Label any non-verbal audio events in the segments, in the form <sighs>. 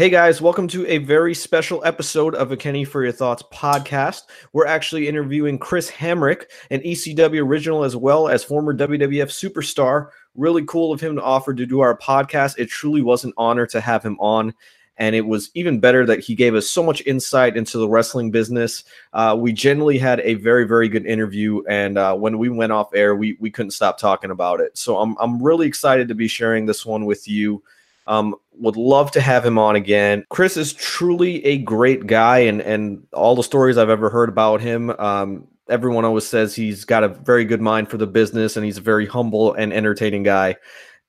Hey guys, welcome to a very special episode of a Kenny for Your Thoughts podcast. We're actually interviewing Chris Hamrick, an ECW original as well as former WWF superstar. Really cool of him to offer to do our podcast. It truly was an honor to have him on. And it was even better that he gave us so much insight into the wrestling business. Uh, we generally had a very, very good interview. And uh, when we went off air, we, we couldn't stop talking about it. So I'm, I'm really excited to be sharing this one with you. Um, would love to have him on again. Chris is truly a great guy, and and all the stories I've ever heard about him, um, everyone always says he's got a very good mind for the business, and he's a very humble and entertaining guy,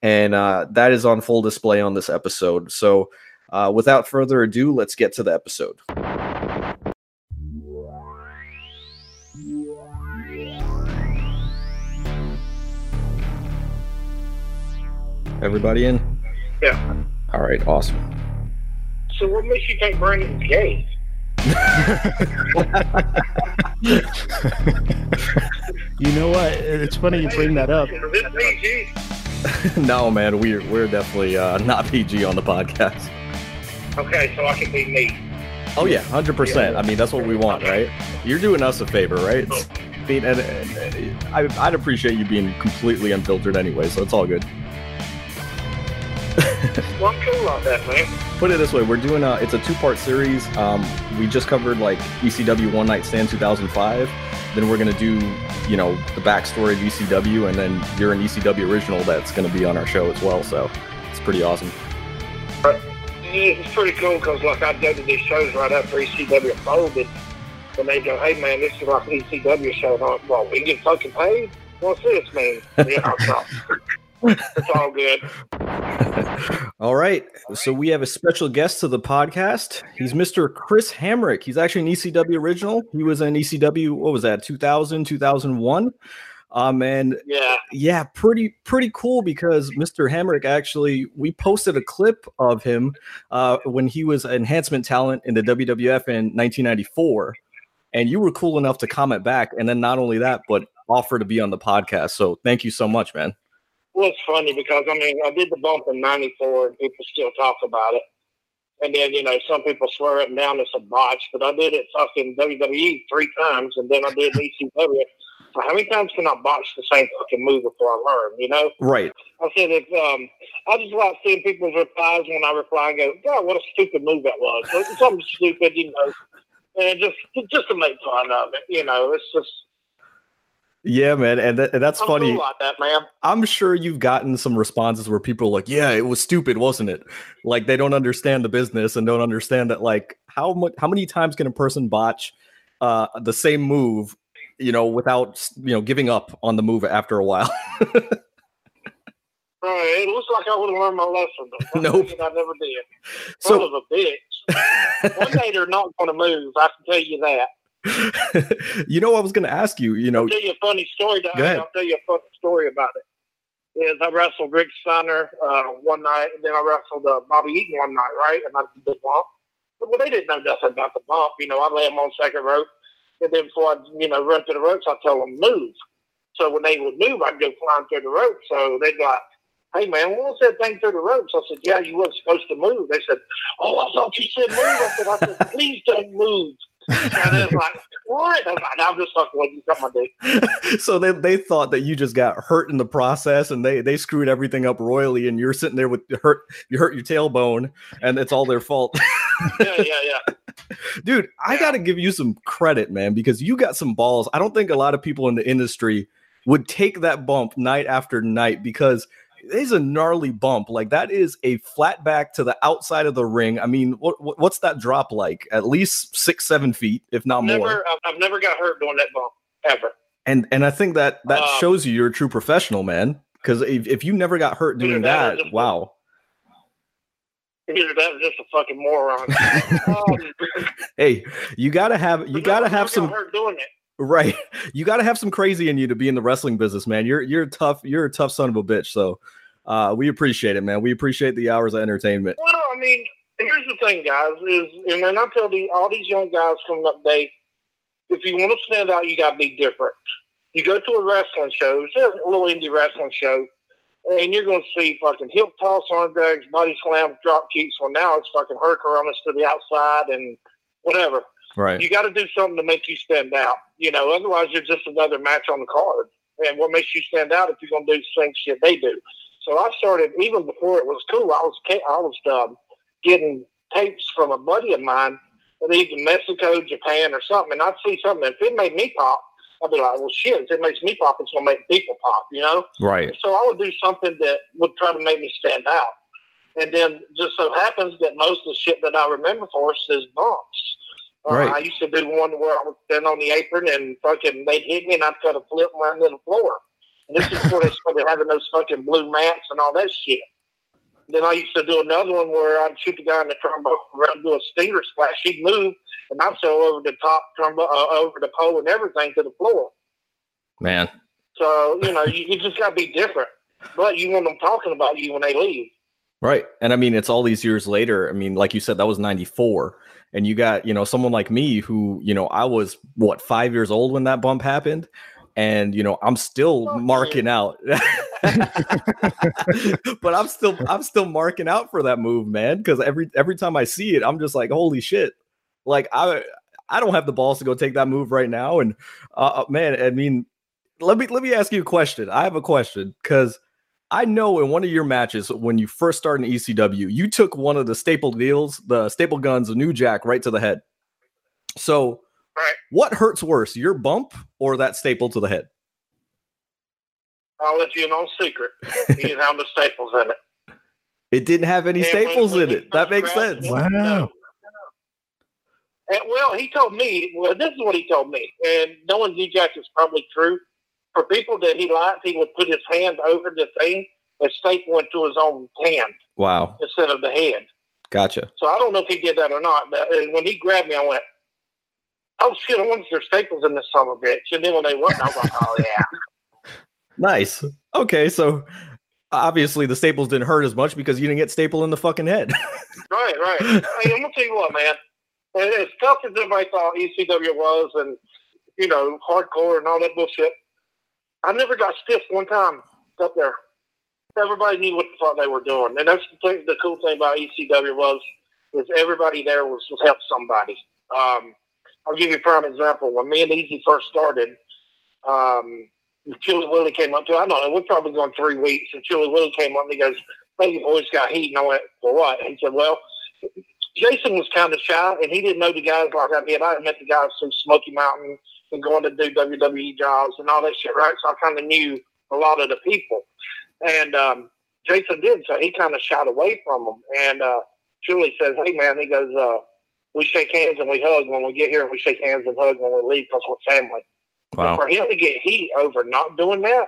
and uh, that is on full display on this episode. So, uh, without further ado, let's get to the episode. Everybody in? Yeah. All right, awesome. So what makes you think Brandon's gay? <laughs> You know what? It's funny you bring that up. Is it PG? <laughs> no, man, we're we're definitely uh, not PG on the podcast. Okay, so I can be me. Oh yeah, hundred percent. I mean, that's what we want, right? You're doing us a favor, right? I mean, and, and, I, I'd appreciate you being completely unfiltered anyway, so it's all good. <laughs> Well, I'm cool on that, man. Put it this way: we're doing a it's a two part series. Um, we just covered like ECW One Night Stand 2005. Then we're gonna do you know the backstory of ECW, and then you're an ECW original that's gonna be on our show as well. So it's pretty awesome. It's pretty cool because like I go to these shows right after ECW folded, and they go, "Hey man, this is like an ECW show." And I'm like, "Well, we get fucking paid. What's this, man?" <laughs> Yeah, it's all good. <laughs> All right. So we have a special guest to the podcast. He's Mr. Chris Hamrick. He's actually an ECW original. He was in ECW, what was that, 2000, 2001? Um, and Yeah, yeah, pretty pretty cool because Mr. Hamrick actually we posted a clip of him uh, when he was an enhancement talent in the WWF in 1994, and you were cool enough to comment back, and then not only that, but offer to be on the podcast. So thank you so much, man. Well, it's funny because I mean, I did the bump in '94, and people still talk about it. And then, you know, some people swear up and down it's a botch, but I did it fucking WWE three times, and then I did ECW. So how many times can I botch the same fucking move before I learn, you know? Right. I said, if, um, I just like seeing people's replies when I reply and go, God, what a stupid move that was. It's something stupid, you know, and just just to make fun of it, you know. It's just, Yeah, man, and, that, and that's I'm funny. that, man. I'm sure you've gotten some responses where people are like, "Yeah, it was stupid, wasn't it?" Like they don't understand the business and don't understand that like how much how many times can a person botch uh the same move, you know, without you know giving up on the move after a while. <laughs> Right, it looks like I would have learned my lesson, but Nope. I never did. So- of a bitch. <laughs> One day they're not going to move. I can tell you that. <laughs> you know, I was going to ask you, you know, I'll tell you a funny story. Go ahead. I'll tell you a funny story about it. Is I wrestled Rick Steiner uh, one night, and then I wrestled uh, Bobby Eaton one night, right? And I did the bump. Well, they didn't know nothing about the bump. You know, I lay them on second rope, and then before I, you know, run to the ropes, I tell them move. So when they would move, I'd go flying through the ropes. So they'd go, "Hey man, what was that thing through the ropes?" I said, "Yeah, you wasn't supposed to move." They said, "Oh, I thought you said move." I said, "I said, please don't move." And like, "What?" I'm "I'm just fucking with you. Come on, dude." so they they thought that you just got hurt in the process and they they screwed everything up royally and you're sitting there with hurt you hurt your tailbone and it's all their fault. Yeah, yeah, yeah. <laughs> Dude, I got to give you some credit, man, because you got some balls. I don't think a lot of people in the industry would take that bump night after night because is a gnarly bump. Like that is a flat back to the outside of the ring. I mean, what, what what's that drop like? At least six, seven feet, if not more. Never, I've, I've never got hurt doing that bump ever. And and I think that that Um, shows you you're a true professional, man. Because if, if you never got hurt doing that that, wow. Either that or just a fucking moron. <laughs> um, Hey, you gotta have you gotta have some hurt doing it. Right. <laughs> You got to have some crazy in you to be in the wrestling business, man. You're you're tough you're a tough son of a bitch. So, uh we appreciate it, man. We appreciate the hours of entertainment. Well, I mean, here's the thing, guys. Is and then I tell the, all these young guys coming up, they if you want to stand out, you got to be different. You go to a wrestling show, it's a little indie wrestling show, and you're going to see fucking hip toss, arm drags, body slams, drop kicks. Well, now it's fucking hurricanrana to the outside and whatever. Right. You got to do something to make you stand out. You know, otherwise you're just another match on the card. And what makes you stand out if you're going to do the same shit they do? So I started even before it was cool. I was I was um, getting tapes from a buddy of mine, that either Mexico, Japan, or something, and I'd see something. If it made me pop, I'd be like, "Well, shit! If it makes me pop, it's gonna make people pop," you know. Right. So I would do something that would try to make me stand out. And then just so happens that most of the shit that I remember for us is bumps. Uh, I used to do one where I would stand on the apron and fucking they'd hit me and I'd cut a flip and land the floor. And this is before they started <laughs> having those fucking blue mats and all that shit. Then I used to do another one where I'd shoot the guy in the trombone around do a stinger splash. He'd move and I'd sail over the top trombone, uh, over the pole and everything to the floor. Man. So, you know, you, you just got to be different. But you want them talking about you when they leave. Right. And I mean, it's all these years later. I mean, like you said, that was 94. And you got, you know, someone like me who, you know, I was what, five years old when that bump happened. And, you know, I'm still Okay. marking out. <laughs> but I'm still, I'm still marking out for that move, man. Because every every time I see it, I'm just like, holy shit. Like I I don't have the balls to go take that move right now. And uh, man, I mean, let me let me ask you a question. I have a question because I know in one of your matches when you first started in ECW, you took one of the staple deals, the staple guns, a New Jack, right to the head. So, Right. what hurts worse, your bump or that staple to the head? I'll let you know on secret. He didn't have the staples in it. <laughs> It didn't have any And staples when- in it. That makes grabbed sense. Wow. no. And, well, he told me. Well, this is what he told me, and knowing D-Jack is probably true. For people that he liked, he would put his hand over the thing and staple into his own hand Wow, instead of the head. gotcha. So I don't know if he did that or not. But and when he grabbed me, I went, "Oh shit! I wonder if there's staples in this son of a bitch." And then when they went, I was like, "Oh yeah." <laughs> Nice. Okay, so obviously the staples didn't hurt as much because you didn't get staple in the fucking head. <laughs> Right, right. hey, I'm gonna tell you what, man. And As tough as everybody thought ECW was, and you know, hardcore and all that bullshit, I never got stiff one time up there. Everybody knew what the fuck they were doing, and that's the, thing, the cool thing about ECW was is everybody there was, was help somebody. Um, I'll give you a prime example. When me and Easy first started, um, Chilly Willy came up to. I don't know. We're probably going three weeks, and Chilly Willy came up and he goes, "Hey, boys got heat." And I went, "For what?" And he said, "Well." Jason was kind of shy, and he didn't know the guys like I did. I had met the guys through Smoky Mountain and going to do WWE jobs and all that shit, right? So I kind of knew a lot of the people. And um, Jason did, so he kind of shied away from them. And uh, Julie says, "Hey, man," he goes, uh, "We shake hands and we hug when we get here, and we shake hands and hug when we leave because we're family." Wow. For him to get heat over not doing that,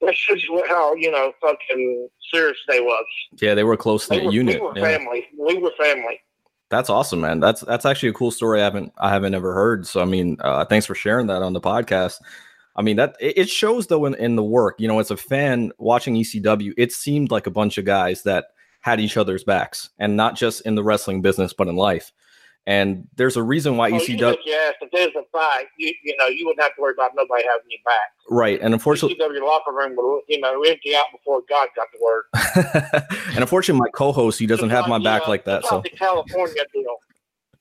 that shows you how you know fucking serious they was. Yeah, they were close knit were, unit. we were Yeah. family. We were family. That's awesome, man. That's that's actually a cool story I haven't I haven't ever heard. So I mean, uh, thanks for sharing that on the podcast. I mean that it, shows though in, in the work. You know, as a fan watching ECW, it seemed like a bunch of guys that had each other's backs, and not just in the wrestling business, but in life. And there's a reason why you ECW, ass. If there's a fight, you you know you wouldn't have to worry about nobody having your back. right? And unfortunately, ECW locker room would you know empty out before God got the word. <laughs> and unfortunately, my co-host he doesn't have my back uh, like that. So the California deal,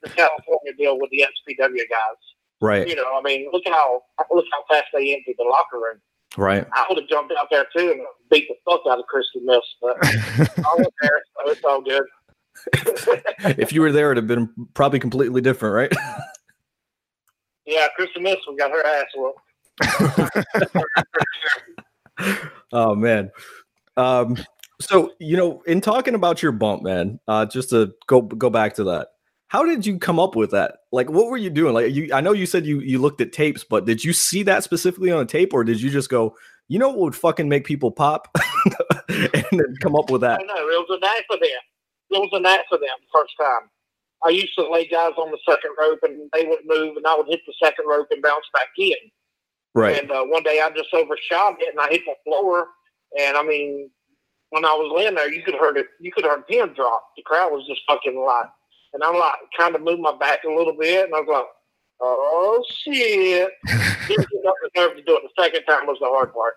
the California deal with the XPW guys. right, You know, I mean, look how look how fast they emptied the locker room. right. I would have jumped out there too and beat the fuck out of Kristi Myst, but <laughs> I was there, so it's all good. If you were there, it'd have been probably completely different, right? yeah, Myst we got her ass whooped. <laughs> oh man. Um, so you know, in talking about your bump, man, uh, just to go go back to that, how did you come up with that? Like, what were you doing? Like, you, I know you said you you looked at tapes, but did you see that specifically on a tape, or did you just go, you know, what would fucking make people pop, <laughs> and then come up with I that? know it was an accident. It was an accident the first time. I used to lay guys on the second rope and they would move and I would hit the second rope and bounce back in. Right, And uh, one day I just overshot it and I hit the floor. And I mean, when I was laying there, you could heard it. You could heard pin drop. The crowd was just fucking like, and I'm like, kind of moved my back a little bit, and I was like, Oh shit! <laughs> Didn't get up the nerve to do it the second time was the hard part.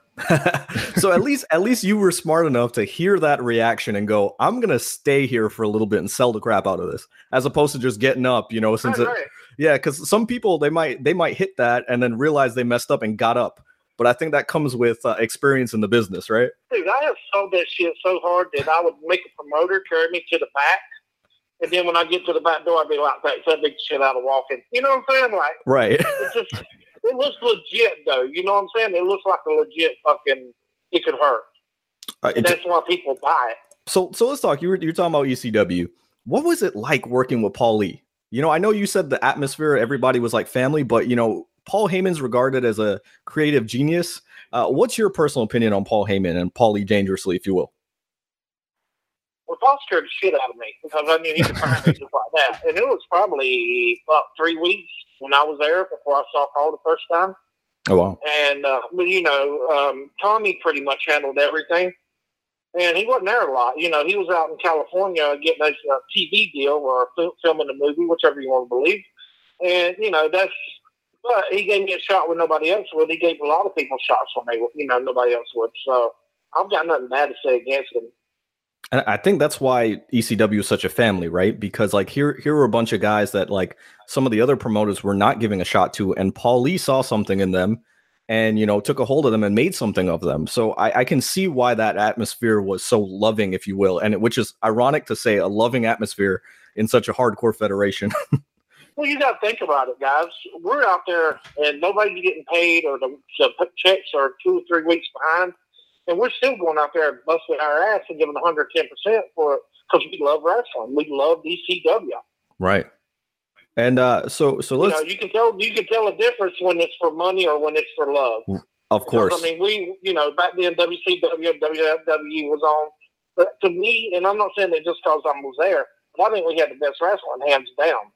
<laughs> so at least at least you were smart enough to hear that reaction and go, I'm gonna stay here for a little bit and sell the crap out of this, as opposed to just getting up, you know, since Right, it, right. yeah, because some people they might they might hit that and then realize they messed up and got up. But I think that comes with uh, experience in the business, right? Dude, I have sold that shit so hard that I would make a promoter carry me to the back. And then when I get to the back door, I'd be like, take that big shit out of walking. You know what I'm saying? Like, Right. it's just, it looks legit, though. You know what I'm saying? It looks like a legit fucking, it could hurt. Uh, it- that's why people buy it. So so let's talk. You were you're talking about ECW. What was it like working with Paul Lee? You know, I know you said the atmosphere, everybody was like family, but you know, Paul Heyman's regarded as a creative genius. Uh, what's your personal opinion on Paul Heyman and Paul Lee dangerously, if you will? Well, Paul scared the shit out of me because I knew he could find me just like that. And it was probably about three weeks when I was there before I saw Paul the first time. Oh wow. And, uh, but you know, um, Tommy pretty much handled everything. And he wasn't there a lot. You know, he was out in California getting a uh, TV deal or filming a movie, whichever you want to believe. And, you know, that's, but he gave me a shot when nobody else would. He gave a lot of people shots when they, you know, nobody else would. So I've got nothing bad to say against him. And I think that's why ECW is such a family, right? Because like here, here were a bunch of guys that like some of the other promoters were not giving a shot to, and Paul Lee saw something in them, and you know took a hold of them and made something of them. So I, I can see why that atmosphere was so loving, if you will, and it, which is ironic to say a loving atmosphere in such a hardcore federation. <laughs> Well, you got to think about it, guys. We're out there and nobody's getting paid, or the, the checks are two or three weeks behind, and we're still going out there and busting our ass and giving 110 percent for it because we love wrestling. We love ECW. right. And uh, so so You let's know, you can tell you can tell a difference when it's for money or when it's for love. of course. Because, I mean, we you know back then WCW WWF was on, but to me, and I'm not saying that just because I was there, but I think we had the best wrestling hands down.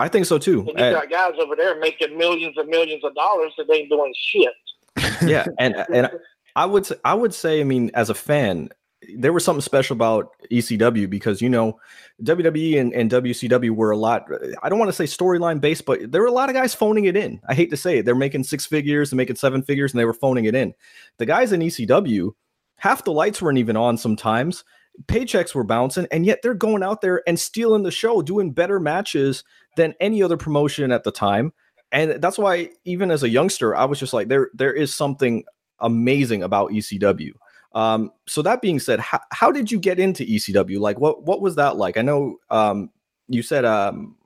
I think so too. And you got guys over there making millions and millions of dollars that ain't doing shit. <laughs> yeah, and and I would say, I would say, I mean, as a fan, there was something special about ECW because you know WWE and, and WCW were a lot. I don't want to say storyline based, but there were a lot of guys phoning it in. I hate to say it, they're making six figures and making seven figures, and they were phoning it in. The guys in ECW, half the lights weren't even on sometimes. Paychecks were bouncing, and yet they're going out there and stealing the show, doing better matches than any other promotion at the time and that's why even as a youngster i was just like there there is something amazing about ecw um so that being said how, how did you get into ecw like what what was that like i know um you said um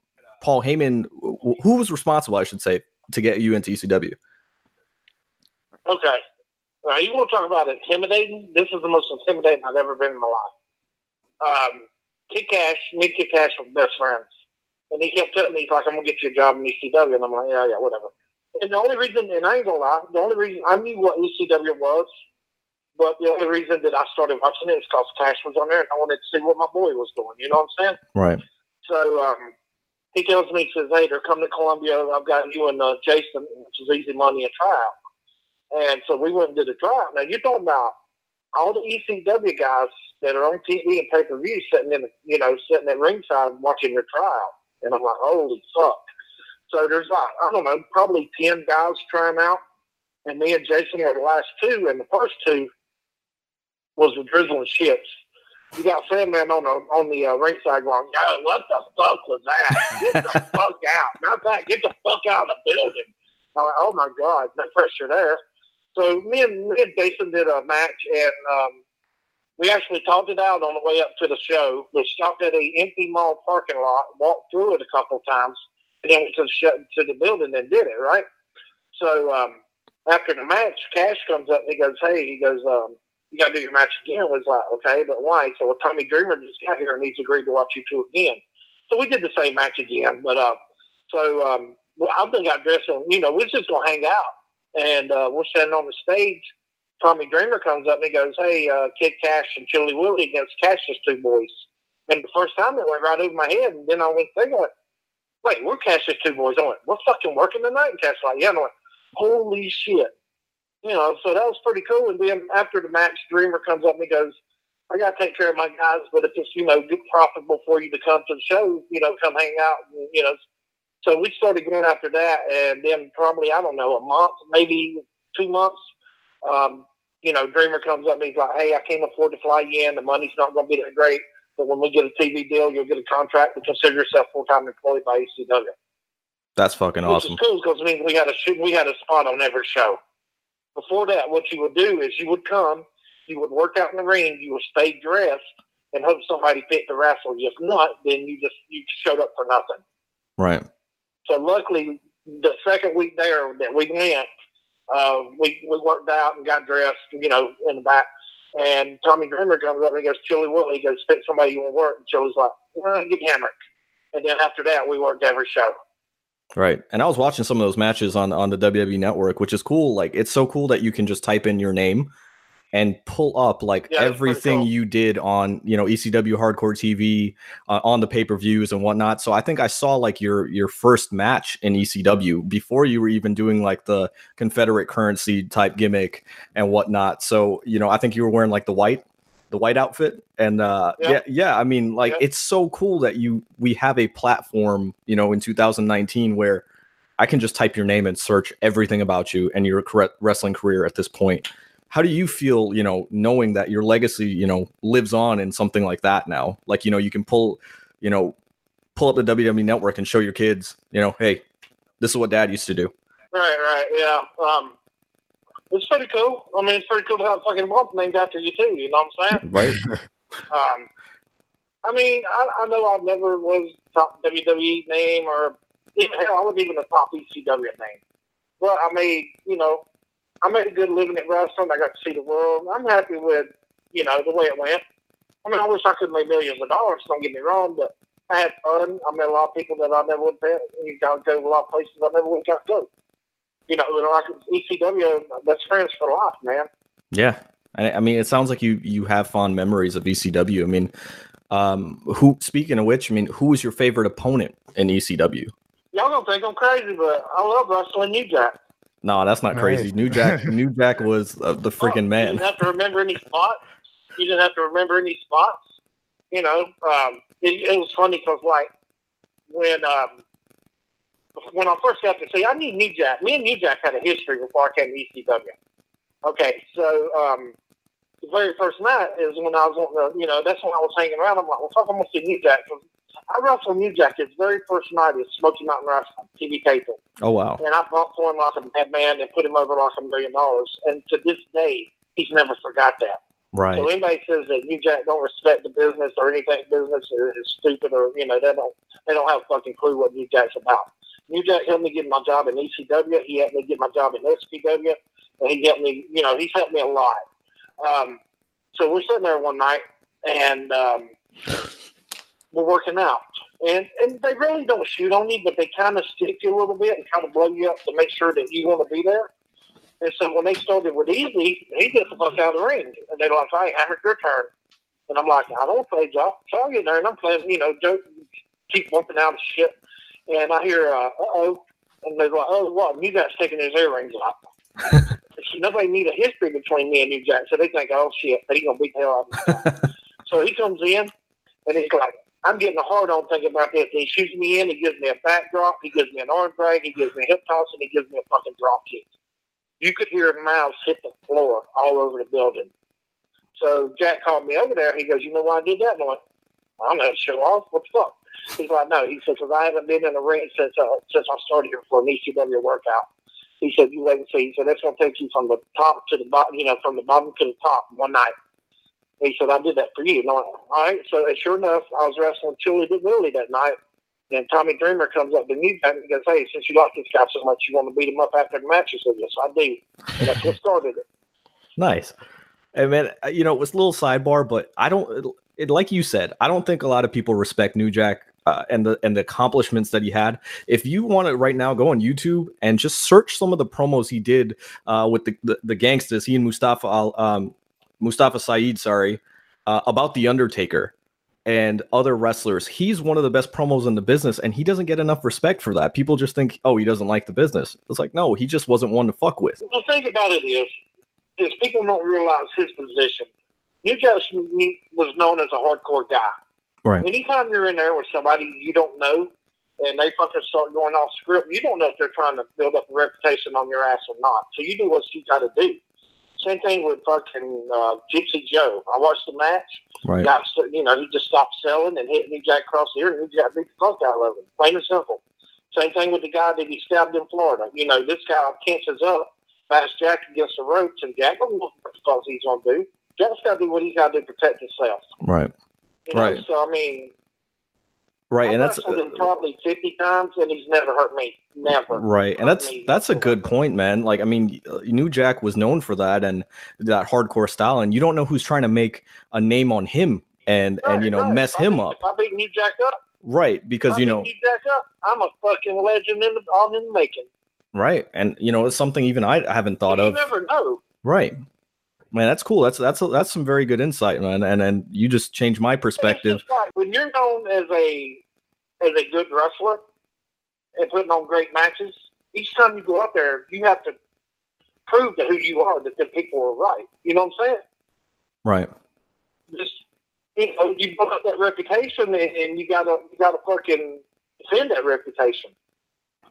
paul heyman who was responsible i should say to get you into ecw Okay. Now you want to talk about intimidating? This is the most intimidating I've ever been in my life. Um, Kid Kash, me and Kid Kash were best friends. And he kept telling me, he's like, I'm going to get you a job in ECW. And I'm like, yeah, yeah, whatever. And the only reason, and I ain't to lie, the only reason I knew what ECW was, but the only reason that I started watching it is because Kash was on there and I wanted to see what my boy was doing. You know what I'm saying? right So um, he tells me, he says, hey, they're coming to Columbia. I've got you and uh, Jason, which is easy money, a tryout. And so we went and did a tryout. Now, you're talking about all the ECW guys that are on TV and pay-per-view sitting in, the, you know, sitting at ringside watching your tryout. And I'm like, holy fuck. So there's like, I don't know, probably 10 guys trying out. And me and Jason were the last two. And the first two was the drizzling ships. You got Sandman on the on the uh, ringside going, yo, what the fuck was that? Get the <laughs> fuck out. Not that, get the fuck out of the building. I'm like, oh my God, no pressure there. So me and, me and Jason did a match and um, we actually talked it out on the way up to the show. We stopped at a empty mall parking lot, walked through it a couple times, and then went to the, to the building and did it, right? So um, after the match, Kash comes up and he goes, hey, he goes, um, you got to do your match again. I was like, okay, but why? So well, Tommy Dreamer just got here and he's agreed to watch you two again. So we did the same match again, but uh, so um, well, I think got dressed and you know we're just gonna hang out, and uh, we're standing on the stage. Tommy Dreamer comes up and he goes, "Hey, uh, Kid Kash and Chilly Willy against Kash's two boys." And the first time it went right over my head, and then I went thinking, "Wait, we're Kash's two boys." I went, "We're fucking working tonight." And Kash like, "Yeah." And I went, "Holy shit!" You know, so that was pretty cool. And then after the match, Dreamer comes up and he goes, I got to take care of my guys, but if it's, you know, good profitable for you to come to the show, you know, come hang out, and, you know, So we started going after that, and then probably I don't know a month, maybe two months. Um, you know, Dreamer comes up and he's like, "Hey, I can't afford to fly you in. The money's not going to be that great, but when we get a TV deal, you'll get a contract to consider yourself full time employed by ECW." That's fucking Which awesome. is cool because I mean we had a shoot, we had a spot on every show. Before that, what you would do is you would come, you would work out in the ring, you would stay dressed, and hope somebody picked the wrestle. If not, then you just you showed up for nothing. Right. So luckily, the second week there that we went, uh, we we worked out and got dressed, you know, in the back. And Tommy Dreamer comes up and he goes, Chilly Willy, he goes, pick somebody you want to work. And Chilly's like, get Hammer. And then after that, we worked every show. Right. And I was watching some of those matches on on the WWE network, which is cool. Like it's so cool that you can just type in your name and pull up like Yeah, everything cool. you did on, you know, ECW hardcore TV uh, on the pay-per-views and whatnot. So I think I saw like your your first match in ECW before you were even doing like the Confederate currency type gimmick and whatnot. So, you know, I think you were wearing like the white the white outfit and uh Yeah. yeah yeah i mean like Yeah. it's so cool that you we have a platform you know in 2019 where i can just type your name and search everything about you and your wrestling career at this point how do you feel you know knowing that your legacy you know lives on in something like that now like you know you can pull you know pull up the wwe network and show your kids you know hey this is what dad used to do Right, right, yeah. Um, it's pretty cool. I mean, it's pretty cool to have a fucking bump named after you too. You know what I'm saying? right <laughs> Um, I mean, I, I know I never was top WWE name or even, <laughs> hell, I wasn't even a top ECW name. But I made, you know, I made a good living at wrestling. I got to see the world. I'm happy with, you know, the way it went. I mean, I wish I could make millions of dollars. Don't get me wrong, but I had fun. I met a lot of people that I never would have You got to go to a lot of places I never would have got to go. You know, like ECW, that's friends for life, man. Yeah, I, mean, it sounds like you you have fond memories of ECW. I mean, um, who? Speaking of which, I mean, who was your favorite opponent in ECW? Y'all gonna think I'm crazy, but I love wrestling New Jack. No, that's not crazy. Right. New Jack, <laughs> New Jack was uh, the freaking man. You man. didn't have to remember any spots. You didn't have to remember any spots. You know, um, it, it was funny because like when um, when I first got to see, I knew New Jack. Me and New Jack had a history before I came to ECW. Okay, so um, the very first night is when I was on the, you know, that's when I was hanging around. I'm like, well, fuck, I'm gonna see New Jack. 'Cause I wrestled New Jack his very first night at Smoky Mountain Wrestling, TV taping. Oh wow, And I fought for him like a madman and put him over like a million dollars. And to this day, he's never forgot that. right? So anybody says that New Jack don't respect the business or anything business is, is stupid or you know they don't they don't have a fucking clue what New Jack's about. New Jack helped me get my job in ECW. He helped me get my job in XPW, and he helped me. You know, he's helped me a lot. Um, so we're sitting there one night and um, we're working out. And and they really don't shoot on you, but they kind of stick you a little bit and kind of blow you up to make sure that you want to be there. And so when they started with Easy, he gets the fuck out of the ring. And they're like, hey, Hammer, your turn. And I'm like, I don't play job. So I get there and I'm playing, you know, joke, keep bumping out of shit. And I hear, uh oh. And they're like, oh, what? New Jack's taking his earrings off. So nobody need a history between me and New Jack. So they think, oh, shit, he's going to beat the hell out of me. <laughs> so he comes in and he's like, I'm getting a hard on thinking about this. He shoots me in. He gives me a backdrop. He gives me an arm drag. He gives me a hip toss, and he gives me a fucking drop kick. You could hear mouths hit the floor all over the building. So Jack called me over there. He goes, "You know why I did that?" And I went, "I'm not show off. What the fuck?" He's like, "No." He said, "Because I haven't been in the ring since uh, since I started here for an ECW workout." He said, "You wait and see." He said, "That's going to take you from the top to the bottom. You know, from the bottom to the top one night." He said, I did that for you. And I went, all right. So sure enough, I was wrestling Chilly Willy that night. And Tommy Dreamer comes up to me and he goes, hey, since you like this guy so much, you want to beat him up after the match? I said, yes, I do. And that's what started it. Nice. And man, uh, you know, it was a little sidebar, but I don't it, like you said, I don't think a lot of people respect New Jack uh, and the and the accomplishments that he had. If you want to right now go on YouTube and just search some of the promos he did uh, with the, the the Gangstas, he and Mustafa Al, um, Mustafa Saed, sorry, uh, about the Undertaker and other wrestlers. He's one of the best promos in the business, and he doesn't get enough respect for that. People just think, oh, he doesn't like the business. It's like, no, he just wasn't one to fuck with. The thing about it is, is people don't realize his position. New Jack was known as a hardcore guy. Right. Anytime you're in there with somebody you don't know, and they fucking start going off script, you don't know if they're trying to build up a reputation on your ass or not. So you do what you got to do. Same thing with fucking uh, Gypsy Joe. I watched the match. Right. Got, you know, he just stopped selling and hit New Jack across the ear, and New Jack beat the fuck out of him. Plain and simple. Same thing with the guy that he stabbed in Florida. You know, this guy tenses up, fast Jack against the ropes, and Jack don't know what the fuck he's going to do. Jack's got to do what he's got to do to protect himself. Right. You know? Right. So, I mean, Right. I've And that's him probably 50 times, and he's never hurt me. Never. Right, and that's mean, that's a good point, man. Like, I mean, New Jack was known for that and that hardcore style, and you don't know who's trying to make a name on him and and you know right. mess I him beat- up, I beat New Jack up, right? Because if you I know, New Jack up, I'm a fucking legend in the, on in the making. right, and you know, it's something even I haven't thought you of. never know. Right, man, that's cool. That's that's that's some very good insight, man. And and you just changed my perspective. when you're known as a as a good wrestler and putting on great matches, each time you go out there, you have to prove to who you are that the people are right. You know what I'm saying? Right, Just you know, you build up that reputation, and, and you gotta you gotta fucking defend that reputation.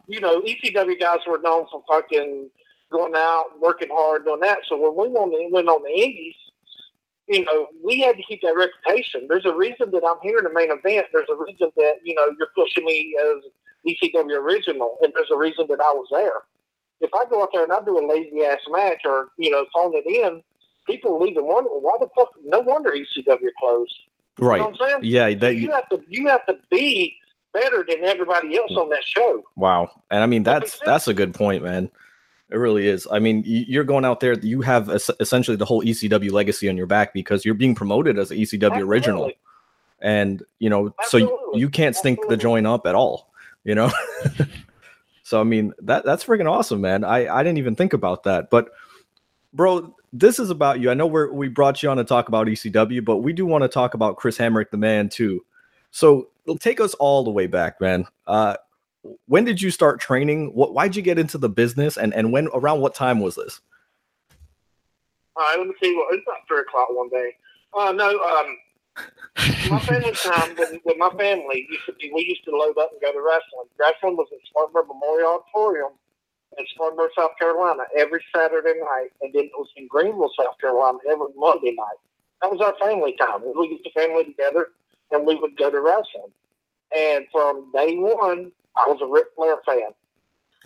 You know, ECW guys were known for fucking going out, working hard, doing that. So when we went on, went on the Indies, you know, we had to keep that reputation. There's a reason that I'm here in the main event. There's a reason that, you know, you're pushing me as ECW original, and there's a reason that I was there. If I go out there and I do a lazy ass match or, you know, phone it in, people leave and wonder, why the fuck? No wonder ECW closed. You right, know what I'm saying? yeah. That you have to you have to be better than everybody else on that show. Wow. And I mean, that's sense. that's a good point, man. It really is. I mean, you're going out there, you have essentially the whole ECW legacy on your back because you're being promoted as an ECW original. And, you know, so you, can't stink the Absolutely. joint up at all, you know? <laughs> so, I mean, that that's freaking awesome, man. I, I didn't even think about that. But, bro, this is about you. I know we're, we brought you on to talk about ECW, but we do want to talk about Chris Hamrick, the man, too. So, take us all the way back, man. Uh, when did you start training? What why'd you get into the business and and when around what time was this? All right, let me see. What it's about three o'clock one day. Uh, no, um, my family time with, my family used to be. We used to load up and go to wrestling. Wrestling was at Spartanburg Memorial Auditorium in Spartanburg, South Carolina, every Saturday night, and then it was in Greenville, South Carolina, every Monday night. That was our family time. We would get the family together and we would go to wrestling. And from day one, I was a Ric Flair fan.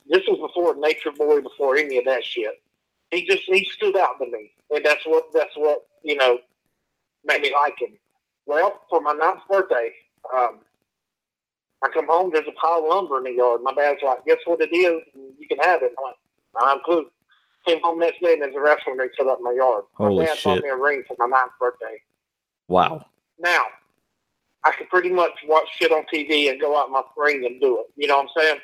This was before Nature Boy, before any of that shit. He just he stood out to me, and that's what that's what you know made me like him. Well, for my ninth birthday, um, I come home. There's a pile of lumber in the yard. My dad's like, "Guess what it is? You can have it." I'm like, "I have a clue." Came home next day and there's a wrestling ring set up in my yard. Holy my dad bought me a ring for my ninth birthday. Wow. Now, I could pretty much watch shit on TV and go out my ring and do it. You know what I'm saying?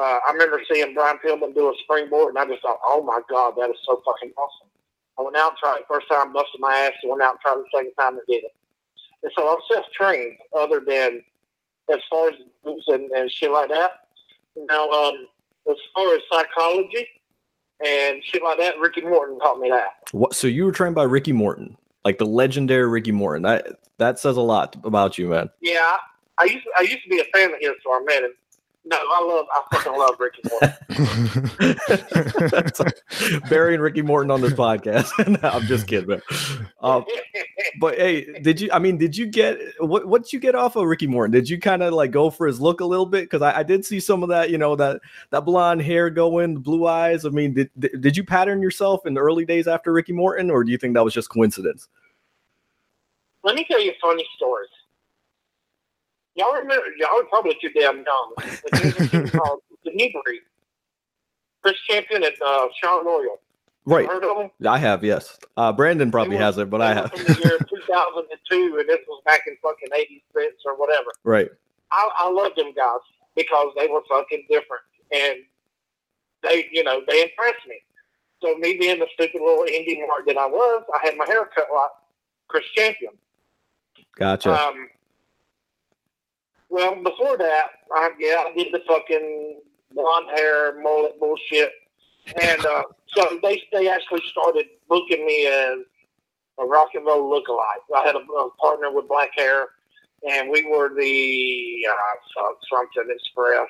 Uh, I remember seeing Brian Pillman do a springboard, and I just thought, oh my God, that is so fucking awesome. I went out and tried it first time, busted my ass, and went out and tried it the second time and did it. And so I'm self trained, other than as far as moves and, and shit like that. Now, um, as far as psychology and shit like that, Ricky Morton taught me that. What so you were trained by Ricky Morton, like the legendary Ricky Morton. That that says a lot about you, man. Yeah, I, used I used to be a fan of his, so I met him. No, I love I fucking love Ricky Morton. That's <laughs> burying Ricky Morton on this podcast. <laughs> No, I'm just kidding, man. Um, but hey, did you? I mean, did you get what? What did you get off of Ricky Morton? Did you kind of like go for his look a little bit? Because I, I did see some of that. You know that that blonde hair going, the blue eyes. I mean, did did did you pattern yourself in the early days after Ricky Morton, or do you think that was just coincidence? Let me tell you a funny story. Y'all remember? Y'all are probably too damn young. But There's a team called the <laughs> New Breed. Chris Champion and uh, Sean Royal. Right, Heard of them? I have. Yes, uh, Brandon probably were- has it, but I have. From the year <laughs> 2002, and this was back in fucking 80s Brits or whatever. right. I, I love them guys because they were fucking different, and they, you know, they impressed me. So me being the stupid little indie mark that I was, I had my hair cut like Chris Champion. Gotcha. Um, well, before that, I, yeah, I did the fucking blonde hair mullet bullshit, and uh, so they they actually started booking me as a rock and roll lookalike. I had a, a partner with black hair, and we were the uh, something express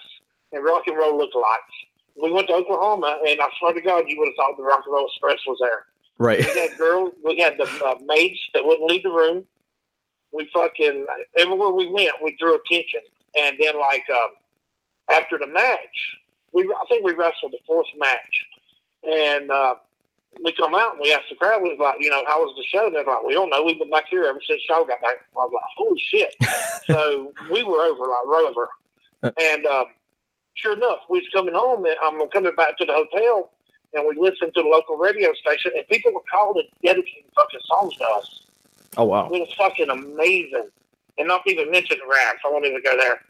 and rock and roll lookalikes. We went to Oklahoma, and I swear to God, you would have thought the rock and roll express was there. Right. We had girls, we had the uh, maids that wouldn't leave the room. We fucking everywhere we went, we drew attention. And then, like um, after the match, we I think we wrestled the fourth match, and uh, we come out and we asked the crowd, we was like, you know, how was the show? And they're like, we don't know. We've been back here ever since show got back. I was like, holy shit. <laughs> so we were over like Rover. And um, sure enough, we was coming home and I'm coming back to the hotel and we listened to the local radio station and people were calling and dedicating fucking songs to us. Oh wow. It was fucking amazing. And not even mention the raps. I won't even go there.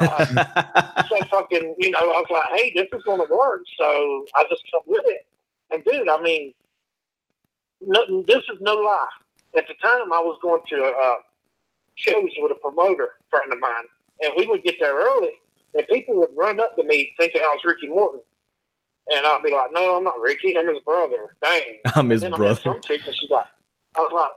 Uh, <laughs> so fucking, you know, I was like, hey, this is going to work. So I just come with it. And dude, I mean, no, this is no lie. At the time, I was going to uh, shows with a promoter friend of mine, and we would get there early, and people would run up to me thinking I was Ricky Morton. And I'd be like, no, I'm not Ricky. I'm his brother. Dang. I'm his And then I brother. some chick, and she's like, I was like,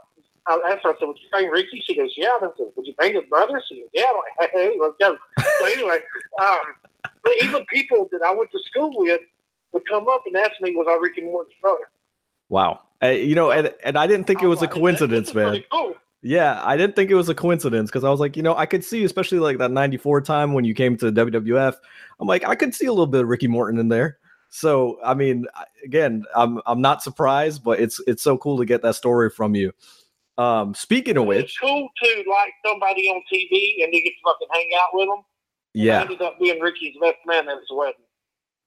I asked her, I said, would you bring Ricky? She goes, yeah. I said, would you bring his brother? She goes, yeah. I'm like, hey, let's go. So anyway, um, but even people that I went to school with would come up and ask me, was I Ricky Morton's brother? Wow. Uh, you know, and, and I didn't think it was a coincidence, man. Cool. Yeah, I didn't think it was a coincidence because I was like, you know, I could see, especially like that 94 time when you came to the WWF. I'm like, I could see a little bit of Ricky Morton in there. So, I mean, again, I'm I'm not surprised, but it's it's so cool to get that story from you. Um, speaking of which, It's cool to like somebody on TV and you get to fucking hang out with them. Yeah, I ended up being Ricky's best man at his wedding.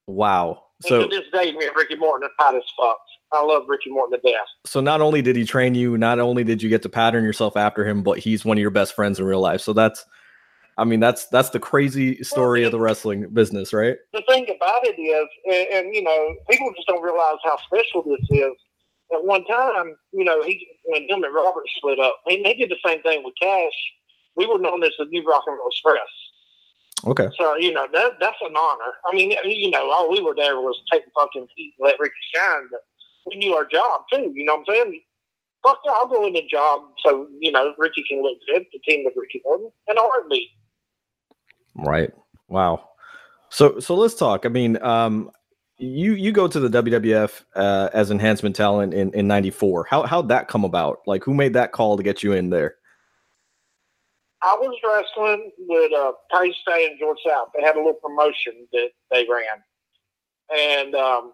wow. And So to this day, me and Ricky Morton are tight as fuck. I love Ricky Morton to death. so not only did he train you, not only did you get to pattern yourself after him, but he's one of your best friends in real life. So that's I mean, that's that's the crazy story of the wrestling business, right? the thing about it is, and, and you know, people just don't realize how special this is. At one time, you know, he when him and Robert split up, he, he did the same thing with Kash. We were known as the New Rock and Roll Express. Okay. So you know that that's an honor. I mean, you know, all we were there was take fucking heat and let Ricky shine. But we knew our job too. You know what I'm saying? Fuck yeah, I'll go in the job so you know Ricky can look good. The team with Ricky Morton and R&B. Right. Wow. So so let's talk. I mean, um you you go to the WWF uh, as enhancement talent in in 94. How how'd that come about? Like who made that call to get you in there? I was wrestling with uh, Stay and George South. They had a little promotion that they ran. And um,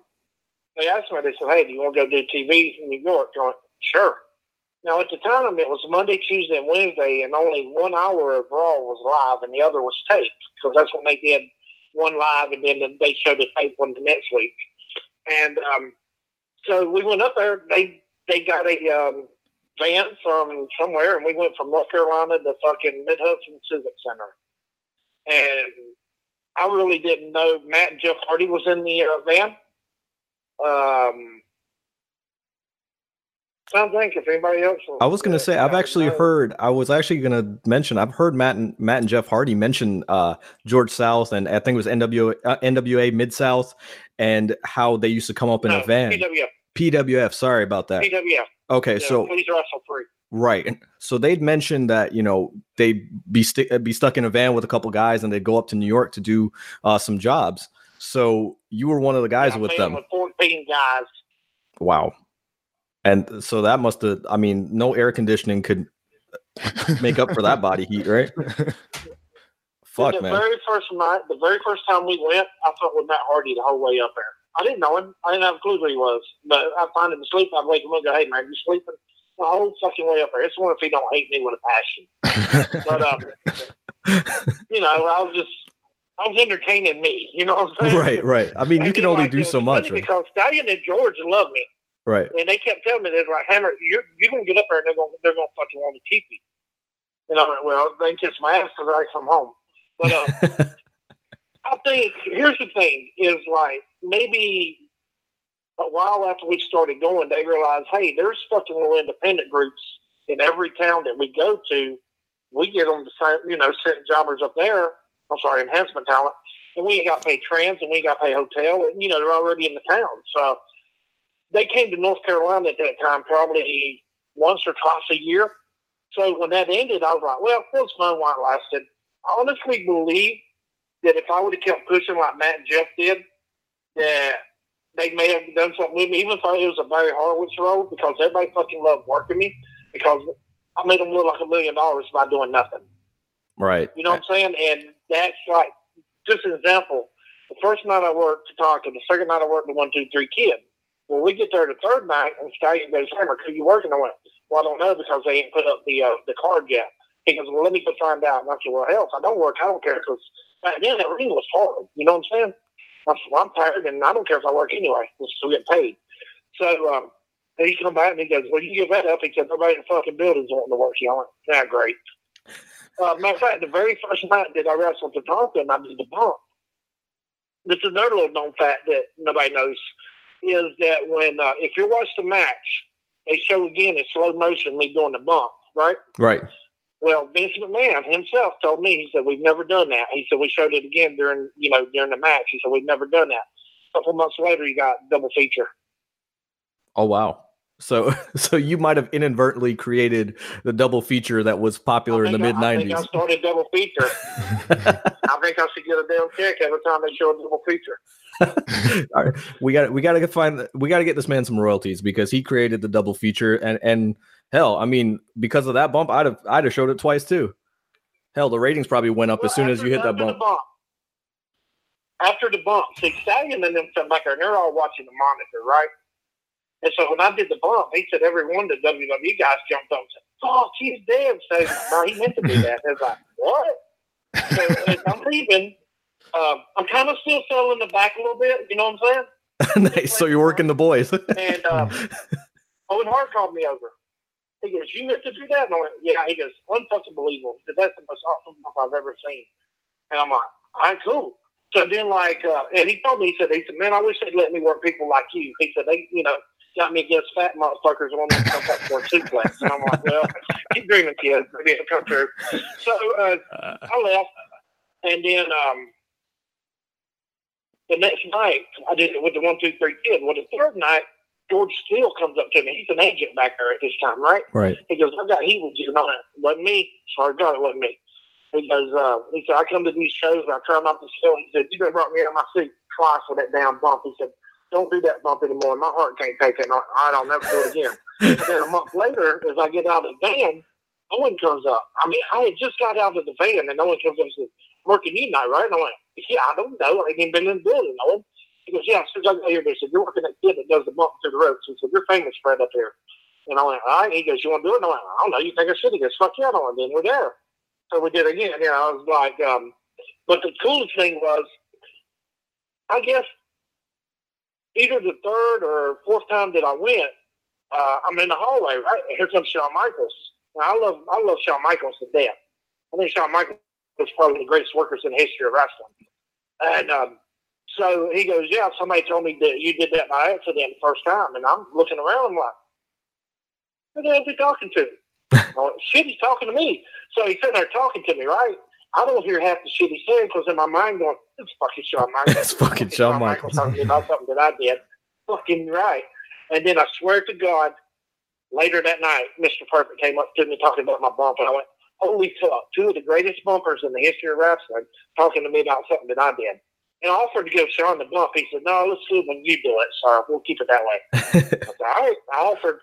they asked me, they said, hey, do you want to go do TV in New York? I went, sure. Now, at the time, it was Monday, Tuesday, and Wednesday, and only one hour of Raw was live, and the other was taped. Because that's when they did one live, and then they showed the tape one the next week. And um, so we went up there. They they got a um, van from somewhere, and we went from North Carolina to fucking Mid Hudson Civic Center. And I really didn't know Matt and Jeff Hardy was in the uh, van. Um, I don't if anybody else. I was gonna say I've actually heard. I was actually gonna mention. I've heard Matt and Matt and Jeff Hardy mention uh, George South and I think it was NWA uh, NWA Mid South and how they used to come up in No, a van. PWF. PWF. Sorry about that. PWF. Okay, Yeah, so please wrestle free. Right. So they'd mentioned that you know they'd be st- be stuck in a van with a couple guys and they'd go up to New York to do uh, some jobs. So you were one of the guys Yeah, with them. With 14 guys. Wow. And so that must have. I mean, no air conditioning could make up for that <laughs> body heat, right? Fuck, the man. very first night, the very first time we went, I felt with Matt Hardy the whole way up there. I didn't know him. I didn't have a clue who he was. But I'd find him asleep. I'd wake him up and go, hey, man, you sleeping? The whole fucking way up there. It's one if he don't hate me with a passion. <laughs> But, um, you know, I was just, I was entertaining me. You know what I'm saying? right, right. I mean, you And can then, only like, do so much, right? Because Stallion and George love me. Right. And they kept telling me, they're like, Hammer, you're, you're going to get up there and they're going to they're gonna fucking want to keep you. And I went, well, they kiss my ass because I come home. But uh, <laughs> I think, here's the thing, is like maybe a while after we started going, they realized, hey, there's fucking little independent groups in every town that we go to. We get them the same, you know, sent jobbers up there. I'm sorry, enhancement talent. And we ain't got to pay trans and we ain't got to pay hotel. And, you know, they're already in the town. So they came to North Carolina at that time probably once or twice a year. So when that ended, I was like, well, it was fun while it lasted. I honestly believe that if I would have kept pushing like Matt and Jeff did, that they may have done something with me, even if it was a Barry Horowitz role, because everybody fucking loved working me because I made them look like a million dollars by doing nothing. Right. You know what I'm saying? And that's like just an example. The first night I worked to talk, and the second night I worked the one, two, three kid. Well, we get there the third night, and Stallion goes, Hammer, who you working? Went, well, I don't know because they ain't put up the uh, the card yet. He goes, well, let me go find out. And I said, well, hell, I don't work, I don't care because back then that ring was hard. You know what I'm saying? I said, well, I'm tired, and I don't care if I work anyway. We'll still get paid. So um, then he come back and he goes, well, you give that up. He said, nobody in the fucking building's wanting to work. You went, yeah, great. Uh, matter of fact, the very first night that I wrestled Tatanka and I did the bump, this is another little known fact that nobody knows, is that when, uh, if you watch the match, they show again in slow motion me doing the bump, right? Right. Well, Vince McMahon himself told me, he said, we've never done that. He said, we showed it again during, you know, during the match. He said, we've never done that. A couple months later, he got double feature. Oh wow. So <laughs> so you might have inadvertently created the double feature that was popular in the mid '90s. I think I started double feature. <laughs> I think I should get a damn check every time they show a double feature. <laughs> All right, we got we got to find we got to get this man some royalties because he created the double feature and and hell, I mean because of that bump, I'd have I'd have showed it twice too. Hell, the ratings probably went up as soon as you hit that the bump. After the bump, see, Stallion and them come back there, and they're all watching the monitor, right? And so when I did the bump, he said every one of the WWE guys jumped up and said, "Fuck, he's dead." So no, he meant to do <laughs> that. And it's like what? So as I'm leaving, um, I'm kind of still selling the back a little bit. You know what I'm saying? <laughs> nice. So you're working the boys. And um, <laughs> Owen Hart called me over. He goes, "You meant to do that?" And I went, "Yeah." He goes, "Unfucking believable. That's the most awesome bump I've ever seen." And I'm like, "All right, cool." So then, like, uh, and he told me, he said, "He said, man, I wish they'd let me work people like you." He said, "They, you know." Got me against fat motherfuckers want me to come up for a suplex. And I'm like, well, <laughs> keep dreaming, kid. Maybe it'll come true. So uh, I left. And then um, the next night, I did it with the one, two, three kid. Well, the third night, George Steele comes up to me. He's an agent back there at this time, right? right. He goes, I got with you tonight. It wasn't me. Sorry, God, it wasn't me. He goes, uh, he said, I come to these shows and I try not to steal. He said, you done brought me out of my seat twice with that damn bump. He said, don't do that bump anymore. My heart can't take it. All right, I'll never do it again. and <laughs> then a month later, as I get out of the van, Owen comes up. I mean, I had just got out of the van and Owen comes up and says, working you night, right? And I went, yeah, I don't know. I ain't even been in the building, Owen. He goes, yeah, as soon as I got here, they said, you're working that kid that does the bump through the ropes. He said, you're famous, Fred, up here. And I went, all right. He goes, you want to do it? And I went, I don't know. You think I should? He goes, fuck yeah, I don't want to. We're there. So we did it again. Know, I was like, um, but the coolest thing was, I guess, either the third or fourth time that I went, uh, I'm in the hallway, right? Here comes Shawn Michaels. Now, I love, I love Shawn Michaels to death. I think Shawn Michaels is probably the greatest workers in the history of wrestling. And um, so he goes, yeah, somebody told me that you did that by accident the first time. And I'm looking around, I'm like, who the hell is he talking to? <laughs> oh, shit, he's talking to me. So he's sitting there talking to me, right? I don't hear half the shit he's saying because in my mind going, it's fucking Shawn Michaels. It's fucking Shawn Michaels. talking to me about something that I did. Fucking right. And then I swear to God, later that night, Mr. Perfect came up to me talking about my bump, and I went, holy fuck, two of the greatest bumpers in the history of wrestling talking to me about something that I did. And I offered to give Shawn the bump. He said, no, let's do it when you do it, sir. We'll keep it that way. <laughs> I said, all right. I offered.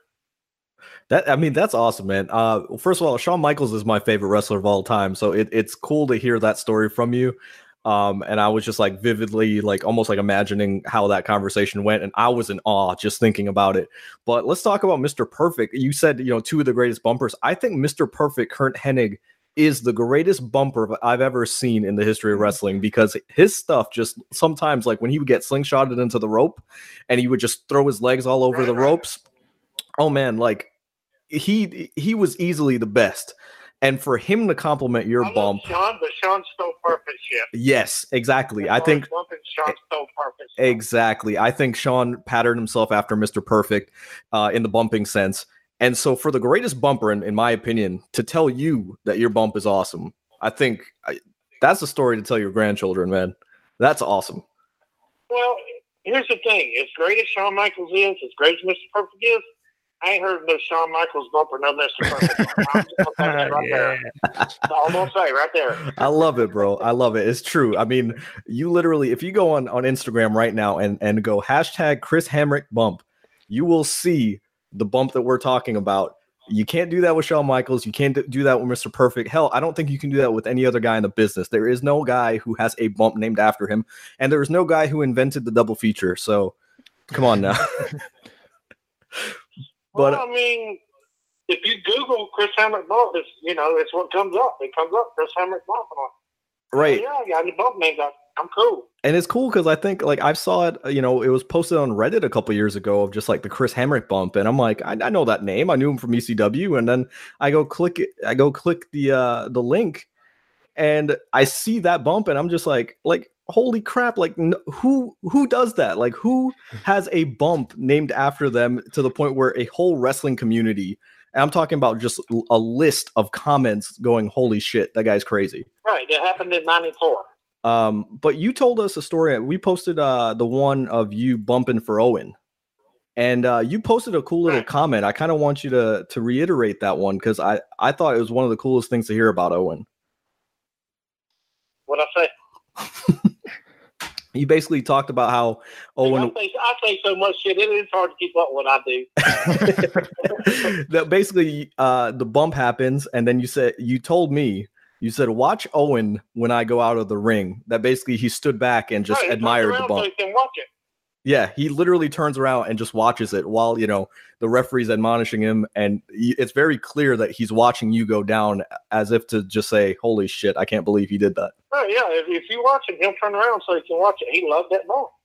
That I mean, that's awesome, man. Uh, first of all, Shawn Michaels is my favorite wrestler of all time, so it, it's cool to hear that story from you. Um, and I was just like vividly, like almost like imagining how that conversation went, and I was in awe just thinking about it. But let's talk about Mr. Perfect. You said you know two of the greatest bumpers. I think Mr. Perfect, Curt Hennig, is the greatest bumper I've ever seen in the history of wrestling because his stuff just sometimes like when he would get slingshotted into the rope and he would just throw his legs all over the ropes. Oh man, like he he was easily the best. And for him to compliment your I bump, Shawn, but Shawn stole perfect shit. yes, exactly. I think Bumping Shawn stole perfect shit. Exactly. I think Shawn patterned himself after Mr. Perfect uh, in the bumping sense. And so, for the greatest bumper, in, in my opinion, to tell you that your bump is awesome, I think I, that's a story to tell your grandchildren, man. That's awesome. Well, here's the thing: as great as Shawn Michaels is, as great as Mr. Perfect is, I ain't heard no Shawn Michaels bump or no Mr. Perfect. I'm just gonna say that right there. <laughs> All I'm gonna say right there. I love it, bro. I love it. It's true. I mean, you literally, if you go on on Instagram right now and and go hashtag Chris Hamrick bump, you will see the bump that we're talking about. You can't do that with Shawn Michaels. You can't do that with Mr. Perfect. Hell, I don't think you can do that with any other guy in the business. There is no guy who has a bump named after him, and there is no guy who invented the double feature. So, come on now. <laughs> <laughs> but well, I mean, if you Google Chris Hamrick bump, it's you know it's what comes up. It comes up Chris Hamrick bump. I'm right, Yeah, got any bump names. I- I'm cool. and it's cool because I think like I saw it, you know, it was posted on Reddit a couple years ago of just like the Chris Hamrick bump, and I'm like, I, I know that name. I knew him from ECW, and then I go click it, I go click the uh the link, and I see that bump, and I'm just like, like holy crap, like n- who who does that? Like who <laughs> has a bump named after them to the point where a whole wrestling community, and I'm talking about just a list of comments going, holy shit, that guy's crazy. Right. It happened in '94. Um, but you told us a story. We posted uh the one of you bumping for Owen, and uh, you posted a cool little Right. comment. I kind of want you to to reiterate that one because I I thought it was one of the coolest things to hear about Owen. What I say? You basically talked about how Owen I, say, I say so much shit. It is hard to keep up what I do. <laughs> <laughs> that basically uh the bump happens, and then you said you told me. You said, "Watch Owen when I go out of the ring." That basically he stood back and just Right, admired the bump. So you can watch it. Yeah, he literally turns around and just watches it while you know the referee's admonishing him, and it's very clear that he's watching you go down, as if to just say, "Holy shit, I can't believe he did that." Right, yeah. If, if you watch it, he'll turn around so he can watch it. He loved that ball.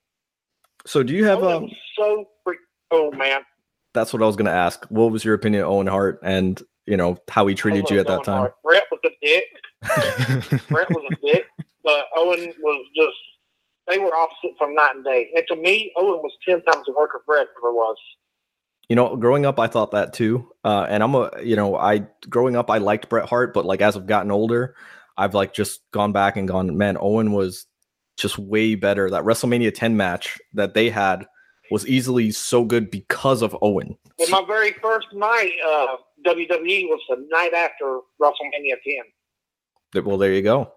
So, do you have Oh, it um? so freak. Oh man, That's what I was gonna ask. What was your opinion of Owen Hart, and you know how he treated you at love that Owen time? Hart. Bret was a dick. Bret was a dick, but Owen was just. They were opposite from night and day. And to me, Owen was ten times the worker Bret ever was. You know, growing up, I thought that too. Uh, and I'm a, you know, I growing up, I liked Bret Hart, but like as I've gotten older, I've like just gone back and gone, man, Owen was just way better. That WrestleMania 10 match that they had was easily so good because of Owen. And my very first night uh, WWE was the night after WrestleMania 10. Well, there you go.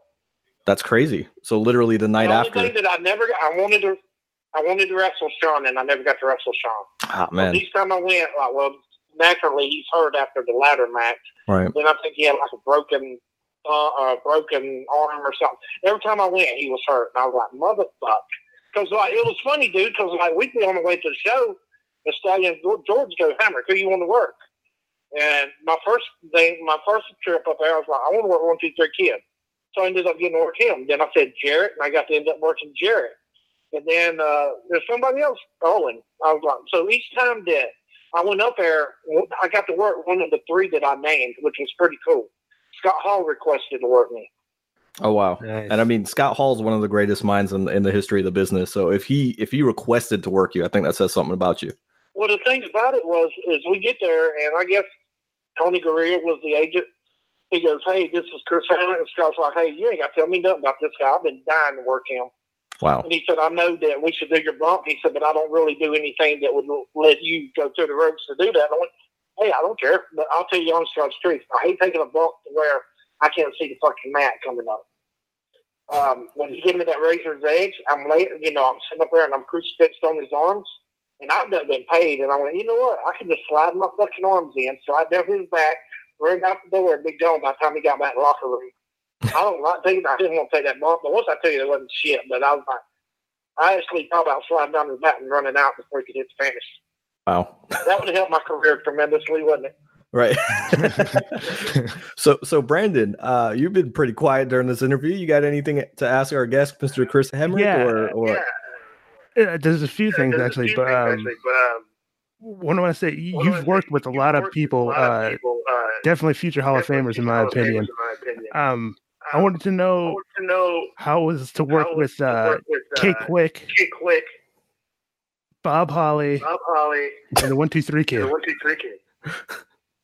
That's crazy. So literally the night the only after. thing that I never I wanted to, I wanted to wrestle Shawn, and I never got to wrestle Shawn. Ah, Man. Each time I went, like, well, naturally he's hurt after the ladder match. Right. Then I think he had like a broken, uh, uh, broken arm or something. Every time I went, he was hurt, and I was like, motherfucker. Because like it was funny, dude. Because like we'd be on the way to the show, and Stallion George go hammer. Who you want to work? And my first thing, my first trip up there, I was like, I want to work one, two, three kid. So I ended up getting to work him. Then I said Jarrett, and I got to end up working Jarrett. And then uh, there's somebody else, Owen. I was like, so each time that I went up there, I got to work one of the three that I named, which was pretty cool. Scott Hall requested to work me. Oh wow. Nice. And I mean, Scott Hall is one of the greatest minds in, in the history of the business. So if he if he requested to work you, I think that says something about you. Well, the thing about it was, is we get there, and I guess Tony Garea was the agent. He goes, "Hey, this is Chris Hammer." And Scott's like, "Hey, you ain't got to tell me nothing about this guy. I've been dying to work him." Wow. And he said, "I know that we should do your bump." He said, "But I don't really do anything that would let you go through the ropes to do that." I went, "Hey, I don't care, but I'll tell you on God's truth. I hate taking a bump to where I can't see the fucking mat coming up." Um, when he gave me that razor's edge, I'm late, you know, I'm sitting up there and I'm crucifixed on his arms, and I've done been paid, and I went, you know what? I can just slide my fucking arms in, slide down his back, ran out the door, and be gone by the time he got back in the locker room. I don't like taking, I didn't want to take that bump, but once I tell you it wasn't shit, but I was like, I actually thought about sliding down his back and running out before he could hit the finish. Wow. That would have helped my career tremendously, wouldn't it? Right. <laughs> so so Brandon, uh, you've been pretty quiet during this interview. You got anything to ask our guest, Mr. Chris Hamrick, Yeah. or or Yeah, there's a few things There's a actually, few but things, um, actually, but, um, what do I want to say? What You've say? worked with a lot of worked people, a lot of uh, people, uh, definitely future Hall of Famers in my Hall of Famers, opinion. in my opinion. Um, I Um, wanted to know wanted to know how it was to work how with was to uh, work with, uh, Kate Quick, Kate Quick, Bob Holly, Bob Holly, and the One Two Three and Kid. the one, two, three kid.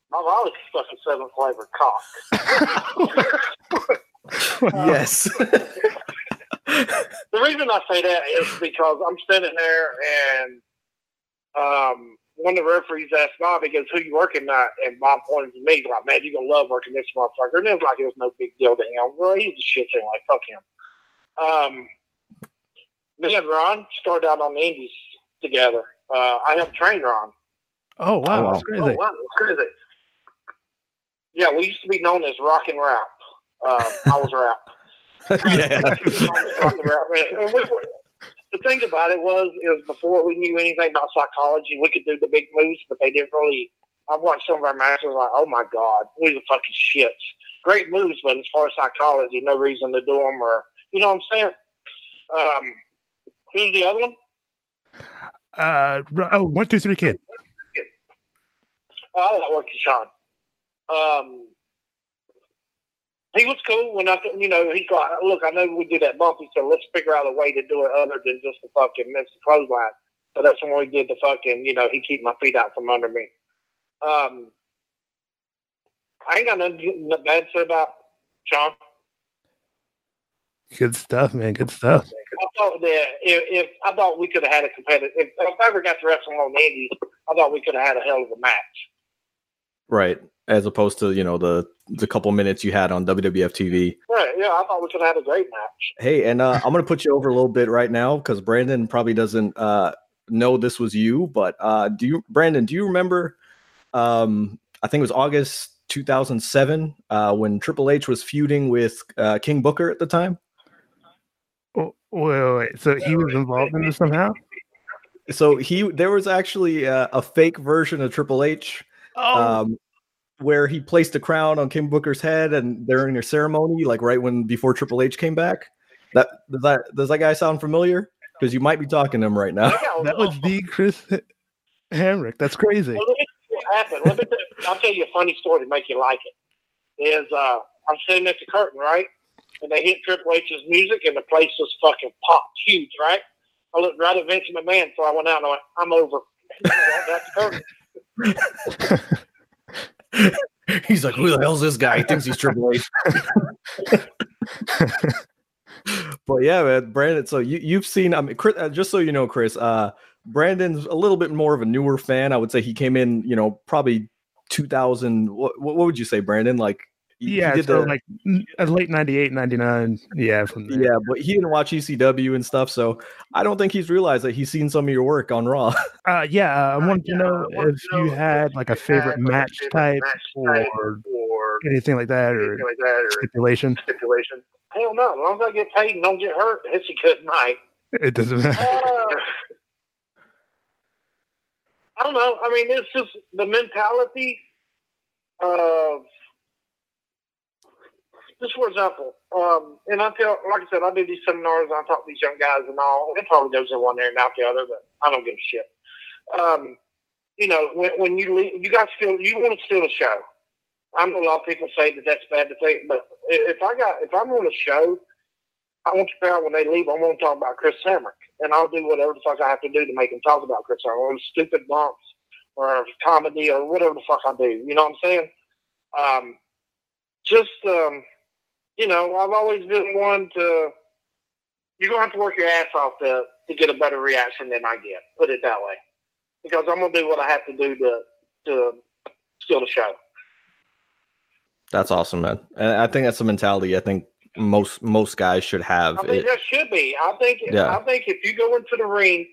Bob Holly's fucking seven flavored cock. <laughs> yes. <laughs> The reason I say that is because I'm standing there and um, one of the referees asked Bob, he goes, "Who you working at?" And Bob pointed to me, he's like, "Man, you're gonna love working this motherfucker." And it was like it was no big deal to him. Well, he's a shit thing. Like fuck him. Um, me and Ron started out on the Indies together. Uh, I helped train Ron. Oh wow, wow. that's crazy. Oh, wow, that's crazy. Yeah, we used to be known as Rock and Rap. Uh, I was Rap. <laughs> yeah. <laughs> the thing about it was, is before we knew anything about psychology, we could do the big moves, but they didn't really. I watched some of our matches, like, oh my god, we were fucking shits. Great moves, but as far as psychology, no reason to do them, or you know what I'm saying. Um, who's the other one? Uh, oh, one, two, three, kid. Oh, I like working Sean. Um, he was cool when I, you know, he's like, look, I know we do that bump. He said, let's figure out a way to do it other than just the fucking miss the clothesline. So that's when we did the fucking, you know, he keep my feet out from under me. Um, I ain't got nothing bad to say about Sean. Good stuff, man. Good stuff. I thought that if, if I thought we could have had a competitive, if, if I ever got to wrestle on Andy, I thought we could have had a hell of a match. Right. As opposed to, you know, the the couple minutes you had on WWF TV. Right? Yeah, I thought we could have had a great match. Hey, and uh, I'm gonna put you over a little bit right now because Brandon probably doesn't uh, know this was you. But uh, do you, Brandon? Do you remember? Um, I think it was August 2007 uh, when Triple H was feuding with uh, King Booker at the time. Oh, wait, wait, So he was involved in this somehow? So he there was actually uh, a fake version of Triple H Oh, um, where he placed a crown on King Booker's head and during their ceremony, like right when before Triple H came back. That does that does that guy sound familiar? Because you might be talking to him right now. That was the Chris Hamrick. That's crazy. Well, let me what happened. Let me tell, I'll tell you a funny story to make you like it. Is uh, I'm sitting at the curtain, right? And they hit Triple H's music, and the place was fucking popped huge, right? I looked right at Vince McMahon, so I went out and I went, I'm over. <laughs> That's the curtain. <laughs> He's like, who the hell's this guy? He thinks he's Triple H. <laughs> but yeah, man, Brandon. So you you've seen. I mean, Chris, uh, just so you know, Chris. Uh, Brandon's a little bit more of a newer fan. I would say he came in, you know, probably 2000. What, what would you say, Brandon? Like, he- he yeah, did so the- like uh, late 98, 99. Yeah, from there. yeah, but he didn't watch ECW and stuff, so I don't think he's realized that he's seen some of your work on Raw. <laughs> Uh, yeah, uh, I wanted to yeah, know I wanted if to know you had like a favorite had, like, a match favorite type match or type or anything like that or like that, or stipulation. stipulation. Hell no. As long as I get paid and don't get hurt, <laughs> it's a good night. It doesn't <laughs> matter. Uh, I don't know. I mean, it's just the mentality of, just for example, um, and I tell, like I said, I do these seminars and I talk to these young guys and all. It probably goes in one ear and out the other, but I don't give a shit. Um, you know, when, when you leave, you to steal, you want to steal a show. I know a lot of people say that that's bad to think, but if I got, if I'm on a show, I want to figure when they leave, I want to talk about Chris Hamrick, and I'll do whatever the fuck I have to do to make them talk about Chris Hamrick, or stupid bumps, or comedy, or whatever the fuck I do. You know what I'm saying? Um, just, um, you know, I've always been one to. You're gonna have to work your ass off to to get a better reaction than I get. Put it that way, because I'm gonna do what I have to do to to steal the show. That's awesome, man. And I think that's the mentality. I think most most guys should have. I think It, that should be. I think. Yeah. I think if you go into the ring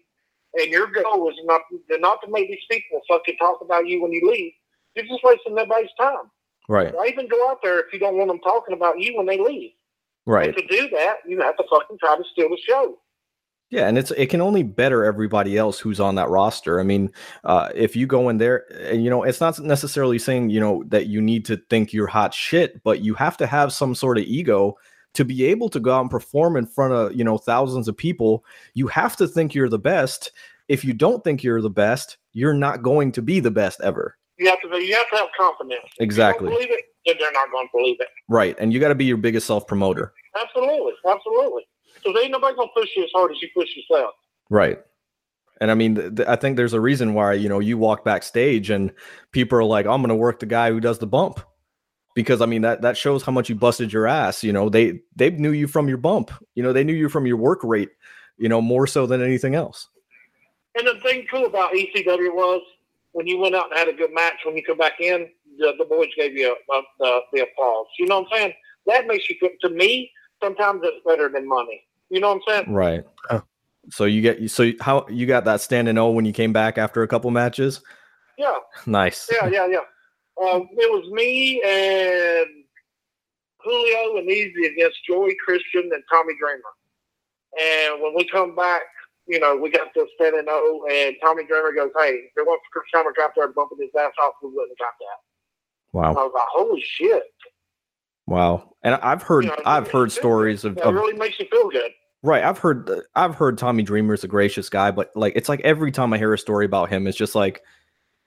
and your goal is not to, not to make these people fucking talk about you when you leave, you're just wasting everybody's time. Right, Why even go out there if you don't want them talking about you when they leave? right. And to do that, you have to fucking try to steal the show. Yeah, and it's it can only better everybody else who's on that roster. I mean, uh, if you go in there, and you know, it's not necessarily saying you know that you need to think you're hot shit, but you have to have some sort of ego to be able to go out and perform in front of you know thousands of people. You have to think you're the best. If you don't think you're the best, you're not going to be the best ever. You have to. be- You have to have confidence. If you don't Exactly. believe it, then they're not going to believe it. Right, and you got to be your biggest self promoter. Absolutely, absolutely. Because ain't nobody going to push you as hard as you push yourself. Right. And I mean, th- th- I think there's a reason why, you know, you walk backstage and people are like, I'm going to work the guy who does the bump. Because I mean, that, that shows how much you busted your ass. You know, they, they knew you from your bump, you know, they knew you from your work rate, you know, more so than anything else. And the thing cool about ECW was when you went out and had a good match, when you come back in, the, the boys gave you a, the, the applause. You know what I'm saying? That makes you feel, to me, sometimes it's better than money. You know what I'm saying? Right. Oh. So you get so how you got that standing O when you came back after a couple matches? Yeah, <laughs> Nice. yeah, yeah, yeah. Um, it was me and Julio and Easy against Joey Christian and Tommy Dreamer. And when we come back, you know, we got this standing O, and Tommy Dreamer goes, "Hey, if it wasn't for Chris Hammer out there bumping his ass off, we wouldn't have got that." Wow. I Wow. was like, "Holy shit!" Wow. And I've heard You know, I've heard stories of, That of really makes you feel good. Right, I've heard I've heard Tommy Dreamer's a gracious guy, but like it's like every time I hear a story about him, it's just like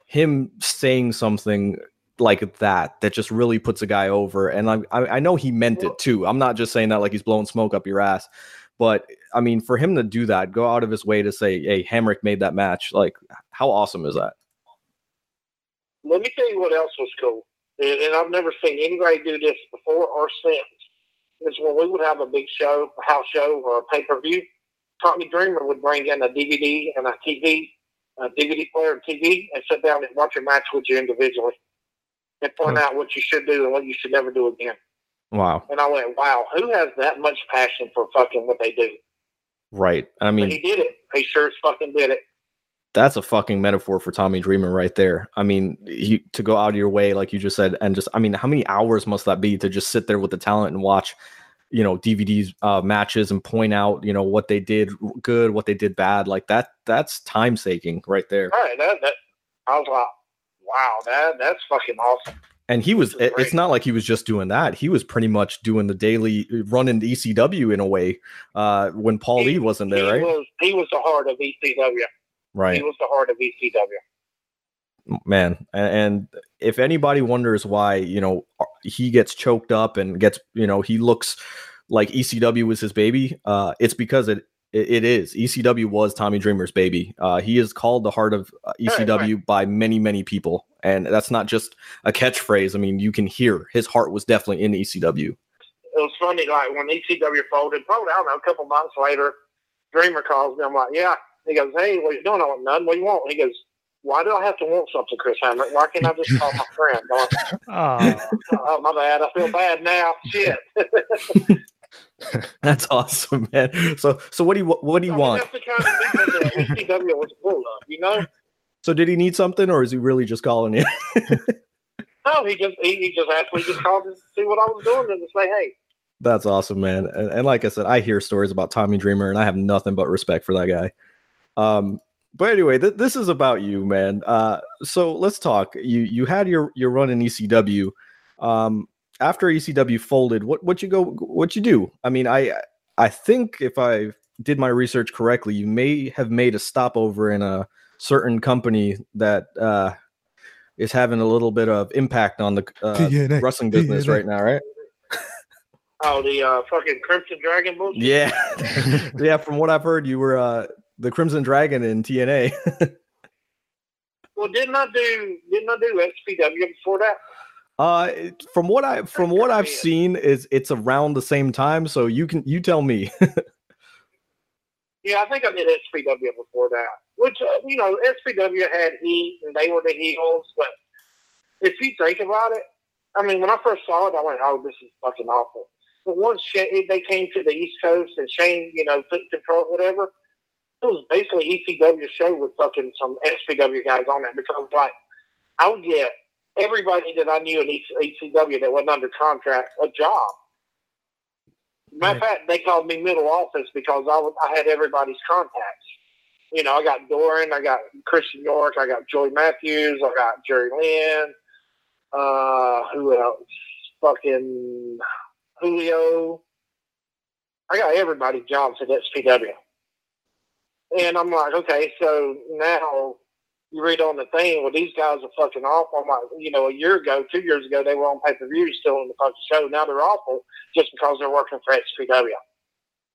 him saying something like that that just really puts a guy over. And I I, I know he meant Well- it too. I'm not just saying that like he's blowing smoke up your ass, but I mean for him to do that, go out of his way to say, "Hey, Hamrick made that match." Like, how awesome is that? Let me tell you what else was cool, and, and I've never seen anybody do this before or since. Is when we would have a big show, a house show, or a pay per view. Tommy Dreamer would bring in a DVD and a TV, a DVD player and TV, and sit down and watch a match with you individually, and point out what you should do and what you should never do again. Wow. And I went, "Wow, who has that much passion for fucking what they do?" Right. I But mean, he did it. He sure as fucking did it. that's a fucking metaphor for Tommy Dreamer right there. I mean, he, to go out of your way, like you just said, and just, I mean, how many hours must that be to just sit there with the talent and watch, you know, DVDs uh, matches and point out, you know, what they did good, what they did bad, like that. That's time taking right there. All right, that, that I was like, "Wow, that that's fucking awesome." And he was, it- it's not like he was just doing that. He was pretty much doing the daily running the ECW in a way uh, when Paul He- Lee wasn't there, he right? Was, he was the heart of ECW. right. He was the heart of ECW. man and if anybody wonders why you know uh, he gets choked up and gets you know he looks like ecw was his baby uh it's because it it it is ecw was tommy dreamer's baby uh he is called the heart of uh, Right, ecw by many many people and that's not just a catchphrase i mean you can hear his heart was definitely in ecw It was funny, like when ECW folded, probably I don't know, a couple months later, Dreamer calls me. I'm like, "Yeah." He goes, "Hey, what are you doing? I went, "None. What you want?" He goes, "Why do I have to want something, Chris Hammer? Why can't I just call my friend?" Like, <laughs> Oh, oh, my bad. I feel bad now. Shit. <laughs> <laughs> that's awesome man so so what do you what do you I mean, want that's the kind of people that <laughs> ECW was full of, you know. so did he need something or is he really just calling you <laughs> No, he just he, he just asked me, he just called to see what I was doing and to say, "Hey." That's awesome, man. And, and like I said, I hear stories about Tommy Dreamer, and I have nothing but respect for that guy. Um, but anyway, th- this is about you, man. Uh, so let's talk. You you had your your run in ECW. Um, after ECW folded, what what you go what you do? I mean, I I think if I did my research correctly, you may have made a stopover in a certain company that uh, is having a little bit of impact on the uh, TNA, wrestling business TNA. right now, right? Oh, the uh, fucking Crimson Dragon bullshit. Yeah, <laughs> yeah. From what I've heard, you were uh, the Crimson Dragon in TNA. <laughs> Well, didn't I do didn't I do XPW before that? Uh, from what I from what I've seen, is it's around the same time. So you can you tell me. Yeah, I think I did XPW before that. Which uh, you know, XPW had heat and they were the Eagles. but if you think about it, I mean, when I first saw it, I went, "Oh, this is fucking awful." But once Shane, they came to the East Coast and Shane, you know, took control, whatever, it was basically ECW show with fucking some XPW guys on it because like I would get everybody that I knew in ECW that wasn't under contract a job. Matter of fact, they called me middle office because I was, I had everybody's contacts. You know, I got Doran, I got Christian York, I got Joey Matthews, I got Jerry Lynn, uh, who else? Fucking Julio. I got everybody jobs at XPW. And I'm like, okay, so now you read on the thing, well, these guys are fucking awful. I'm like, you know, a year ago, two years ago, they were on pay per view still in the fucking show. Now they're awful just because they're working for XPW.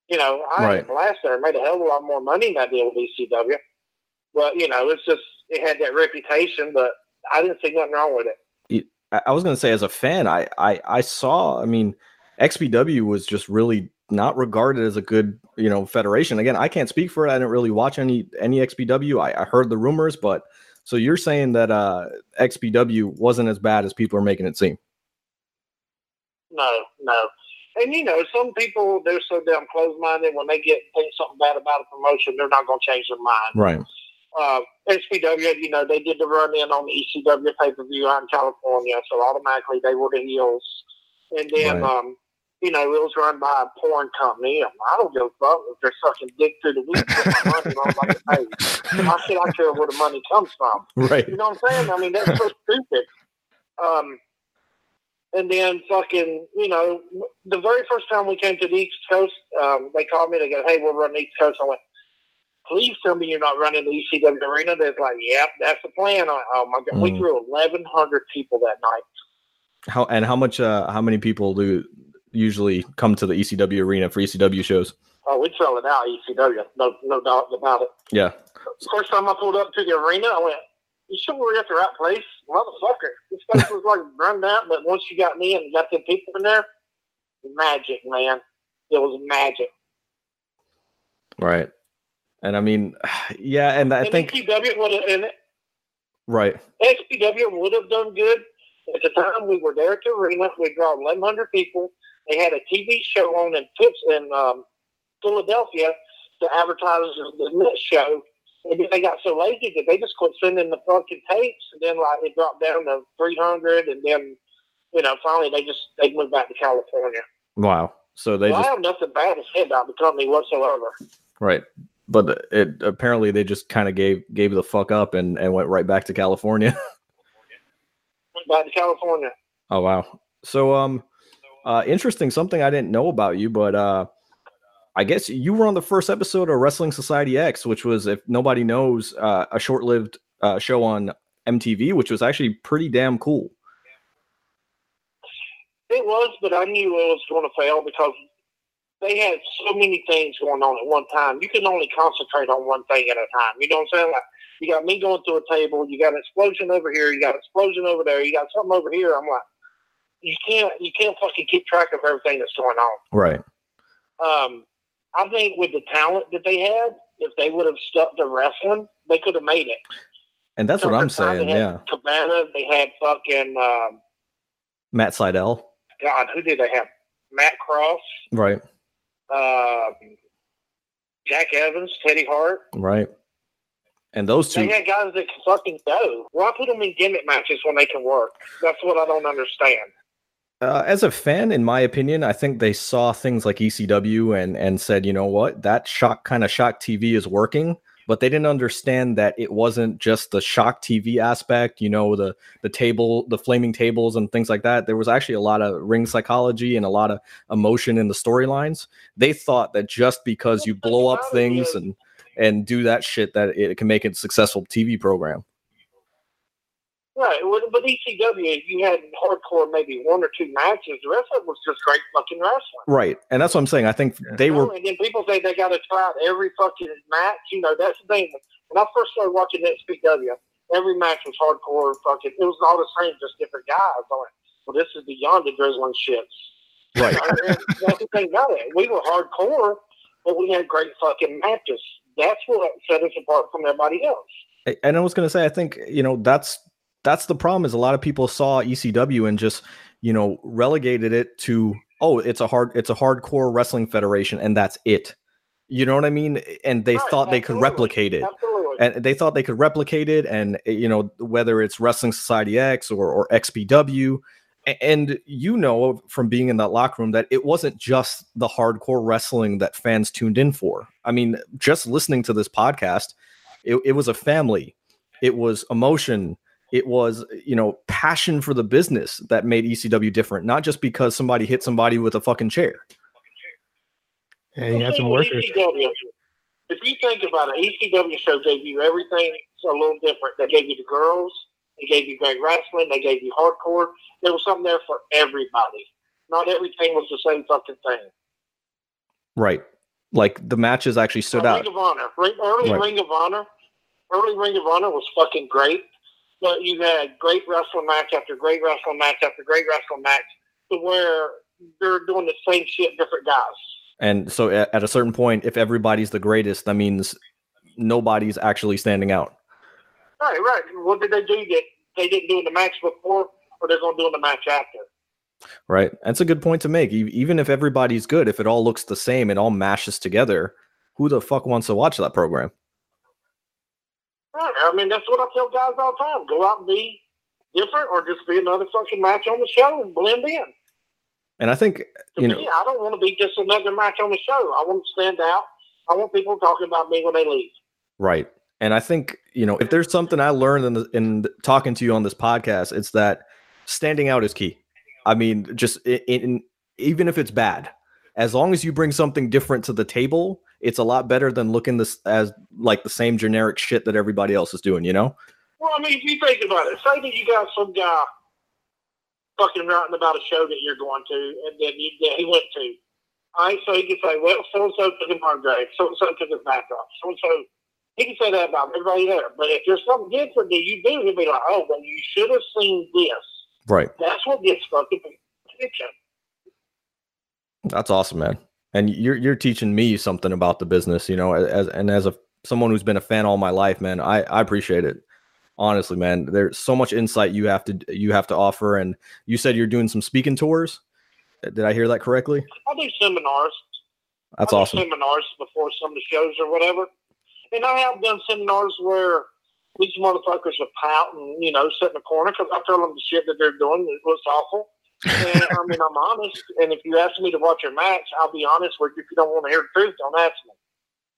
You know, I Right. had a blast there, made a hell of a lot more money than I did with ECW. But, you know, it's just, it had that reputation, but I didn't see nothing wrong with it. I was gonna say as a fan, I I I saw. I mean, XPW was just really not regarded as a good you know federation. Again, I can't speak for it. I didn't really watch any any XPW. I, I heard the rumors, but So you're saying that uh, XPW wasn't as bad as people are making it seem? No, no. And you know, some people they're so damn close minded when they get think something bad about a promotion, they're not going to change their mind. Right. Uh, XPW, you know, they did the run in on the ECW pay per view out in California, so automatically they were the heels. And then, Right. um, you know, it was run by a porn company. I don't give a fuck if they're sucking dick through the week my money on my pay. Why should I care where the money comes from? Right. You know what I'm saying? I mean, that's so stupid. Um, and then fucking, you know, the very first time we came to the East Coast, um, they called me. They go, "Hey, we're running East Coast." I went, "Please tell me you're not running the ECW arena." They're like, "Yep, that's the plan." I, oh my god, we Mhm. threw 1,100 people that night. How and how much? Uh, how many people do usually come to the ECW arena for ECW shows? Oh, we sell it out ECW, no, no doubt about it. Yeah. First time I pulled up to the arena, I went, "You sure we're at the right place, motherfucker?" This place was like run down, but once you got me and got them people in there, magic, man. It was magic. Right. And I mean, <sighs> yeah, and I and think XPW would have, right. XPW would have done good. At the time we were there at the arena, we draw 1,100 people. They had a TV show on in Pips in um, Philadelphia to advertise the Met show. And then they got so lazy that they just quit sending the fucking tapes. And then like it dropped down to 300. And then, you know, finally they just they moved back to California. Wow. So they well, just I have nothing bad to say about the company whatsoever. right. But it apparently they just kind of gave gave the fuck up and and went right back to California. <laughs> Went back to California. Oh wow. So um uh interesting something I didn't know about you, but uh I guess you were on the first episode of Wrestling Society X, which was if nobody knows, uh, a short-lived uh, show on MTV, which was actually pretty damn cool. It was, but I knew it was going to fail because they had so many things going on at one time. You can only concentrate on one thing at a time. You know what I'm saying? Like, you got me going through a table. You got an explosion over here. You got an explosion over there. You got something over here. I'm like, you can't, you can't fucking keep track of everything that's going on. Right. Um, I think with the talent that they had, if they would have stuck to wrestling, they could have made it. And that's what I'm at the time, saying. Yeah. Cabana. They had fucking um, Matt Sydal. God. Who did they have? Matt Cross. Right. um, Jack Evans, Teddy Hart. Right. And those two They had guys that can fucking go. Why put them in gimmick matches when they can work? That's what I don't understand. Uh, as a fan, in my opinion, I think they saw things like ECW and and said, you know what, that shock kind of shock TV is working, but they didn't understand that it wasn't just the shock TV aspect. You know, the the table, the flaming tables, and things like that. There was actually a lot of ring psychology and a lot of emotion in the storylines. They thought that just because you blow up things and and do that shit, that it can make a successful TV program. Right. With, with ECW, you had hardcore maybe one or two matches. The rest of it was just great fucking wrestling. Right, and that's what I'm saying. I think they were and then people say they got to try out every fucking match. You know, that's the thing. When I first started watching XPW, every match was hardcore. Fucking, it was all the same, just different guys. I'm like, well, this is beyond the drizzling shits. right. <laughs> That's the thing about it. We were hardcore, but we had great fucking matches. That's what set us apart from everybody else. And I was going to say, I think you know that's that's the problem is a lot of people saw ECW and just you know relegated it to oh it's a hard it's a hardcore wrestling federation and that's it. You know what I mean? And they Right, thought they could replicate it. Absolutely. And they thought they could replicate it, and you know whether it's Wrestling Society X or, or XPW, and you know from being in that locker room that it wasn't just the hardcore wrestling that fans tuned in for. I mean, just listening to this podcast, it, it was a family, it was emotion, it was you know passion for the business that made ECW different, not just because somebody hit somebody with a fucking chair. Yeah, you had some workers. ECW, if you think about it, ECW show gave you everything a little different. They gave you the girls, they gave you great wrestling, they gave you hardcore. There was something there for everybody. Not everything was the same fucking thing. Right. Like the matches actually stood Now, out. Ring of Honor, early Right. Ring of Honor, early Ring of Honor was fucking great. But you had great wrestling match after great wrestling match after great wrestling match, to where they're doing the same shit, different guys. And so at, a certain point, if everybody's the greatest, that means nobody's actually standing out. Right, right. What did they do that they didn't do in the match before, or they're going to do in the match after? Right. That's a good point to make. Even if everybody's good, if it all looks the same, it all mashes together. Who the fuck wants to watch that program? Right. I mean, that's what I tell guys all the time. Go out and be different, or just be another fucking match on the show and blend in. And I think To you me, know, I don't want to be just another match on the show. I want to stand out. I want people talking about me when they leave. right. And I think you know, if there's something I learned in the, in talking to you on this podcast, it's that standing out is key. I mean, just in, in even if it's bad, as long as you bring something different to the table, it's a lot better than looking this as like the same generic shit that everybody else is doing. You know? Well, I mean, if you think about it, say that you got some guy fucking writing about a show that you're going to, and then you, that he went to. All right, so he can say, well, so and so took his arm drag, so and so took his back off, so and so. He can say that about everybody there. But if there's something different that you do, he'll be like, oh, well, you should have seen this. Right. That's what gets fucking attention. That's awesome, man. And you're you're teaching me something about the business, you know, as and as a someone who's been a fan all my life, man, I I appreciate it. Honestly, man, there's so much insight you have to you have to offer. And you said you're doing some speaking tours. Uh, did I hear that correctly? I do seminars. That's I do awesome. Seminars before some of the shows or whatever. And I have done seminars where these motherfuckers are pouting, you know, sitting in the corner because I tell them the shit that they're doing it was awful. And I mean, I'm honest. And if you ask me to watch your match, I'll be honest with you. If you don't want to hear the truth, don't ask me.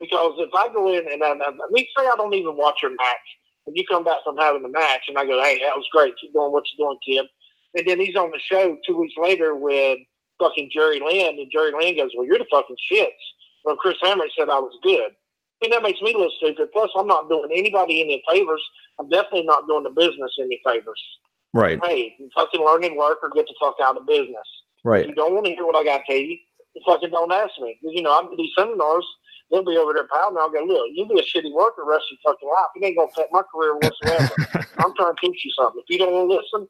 Because if I go in and I, I, I mean, say I don't even watch your match, and you come back from having the match, and I go, hey, that was great. Keep doing what you're doing, kid. And then he's on the show two weeks later with fucking Jerry Lynn, and Jerry Lynn goes, well, you're the fucking shits. Well, Chris Hammer said I was good. And that makes me look stupid. Plus, I'm not doing anybody any favors. I'm definitely not doing the business any favors. Right. Hey, you fucking learn and work or get the fuck out of business. If Right. you don't want to hear what I got to tell you, you fucking don't ask me. You know, I'm these seminars. They'll be over there pounding. I'll go, look, you'll be a shitty worker the rest of your fucking life. It ain't going to affect my career whatsoever. <laughs> I'm trying to teach you something. If you don't want to listen,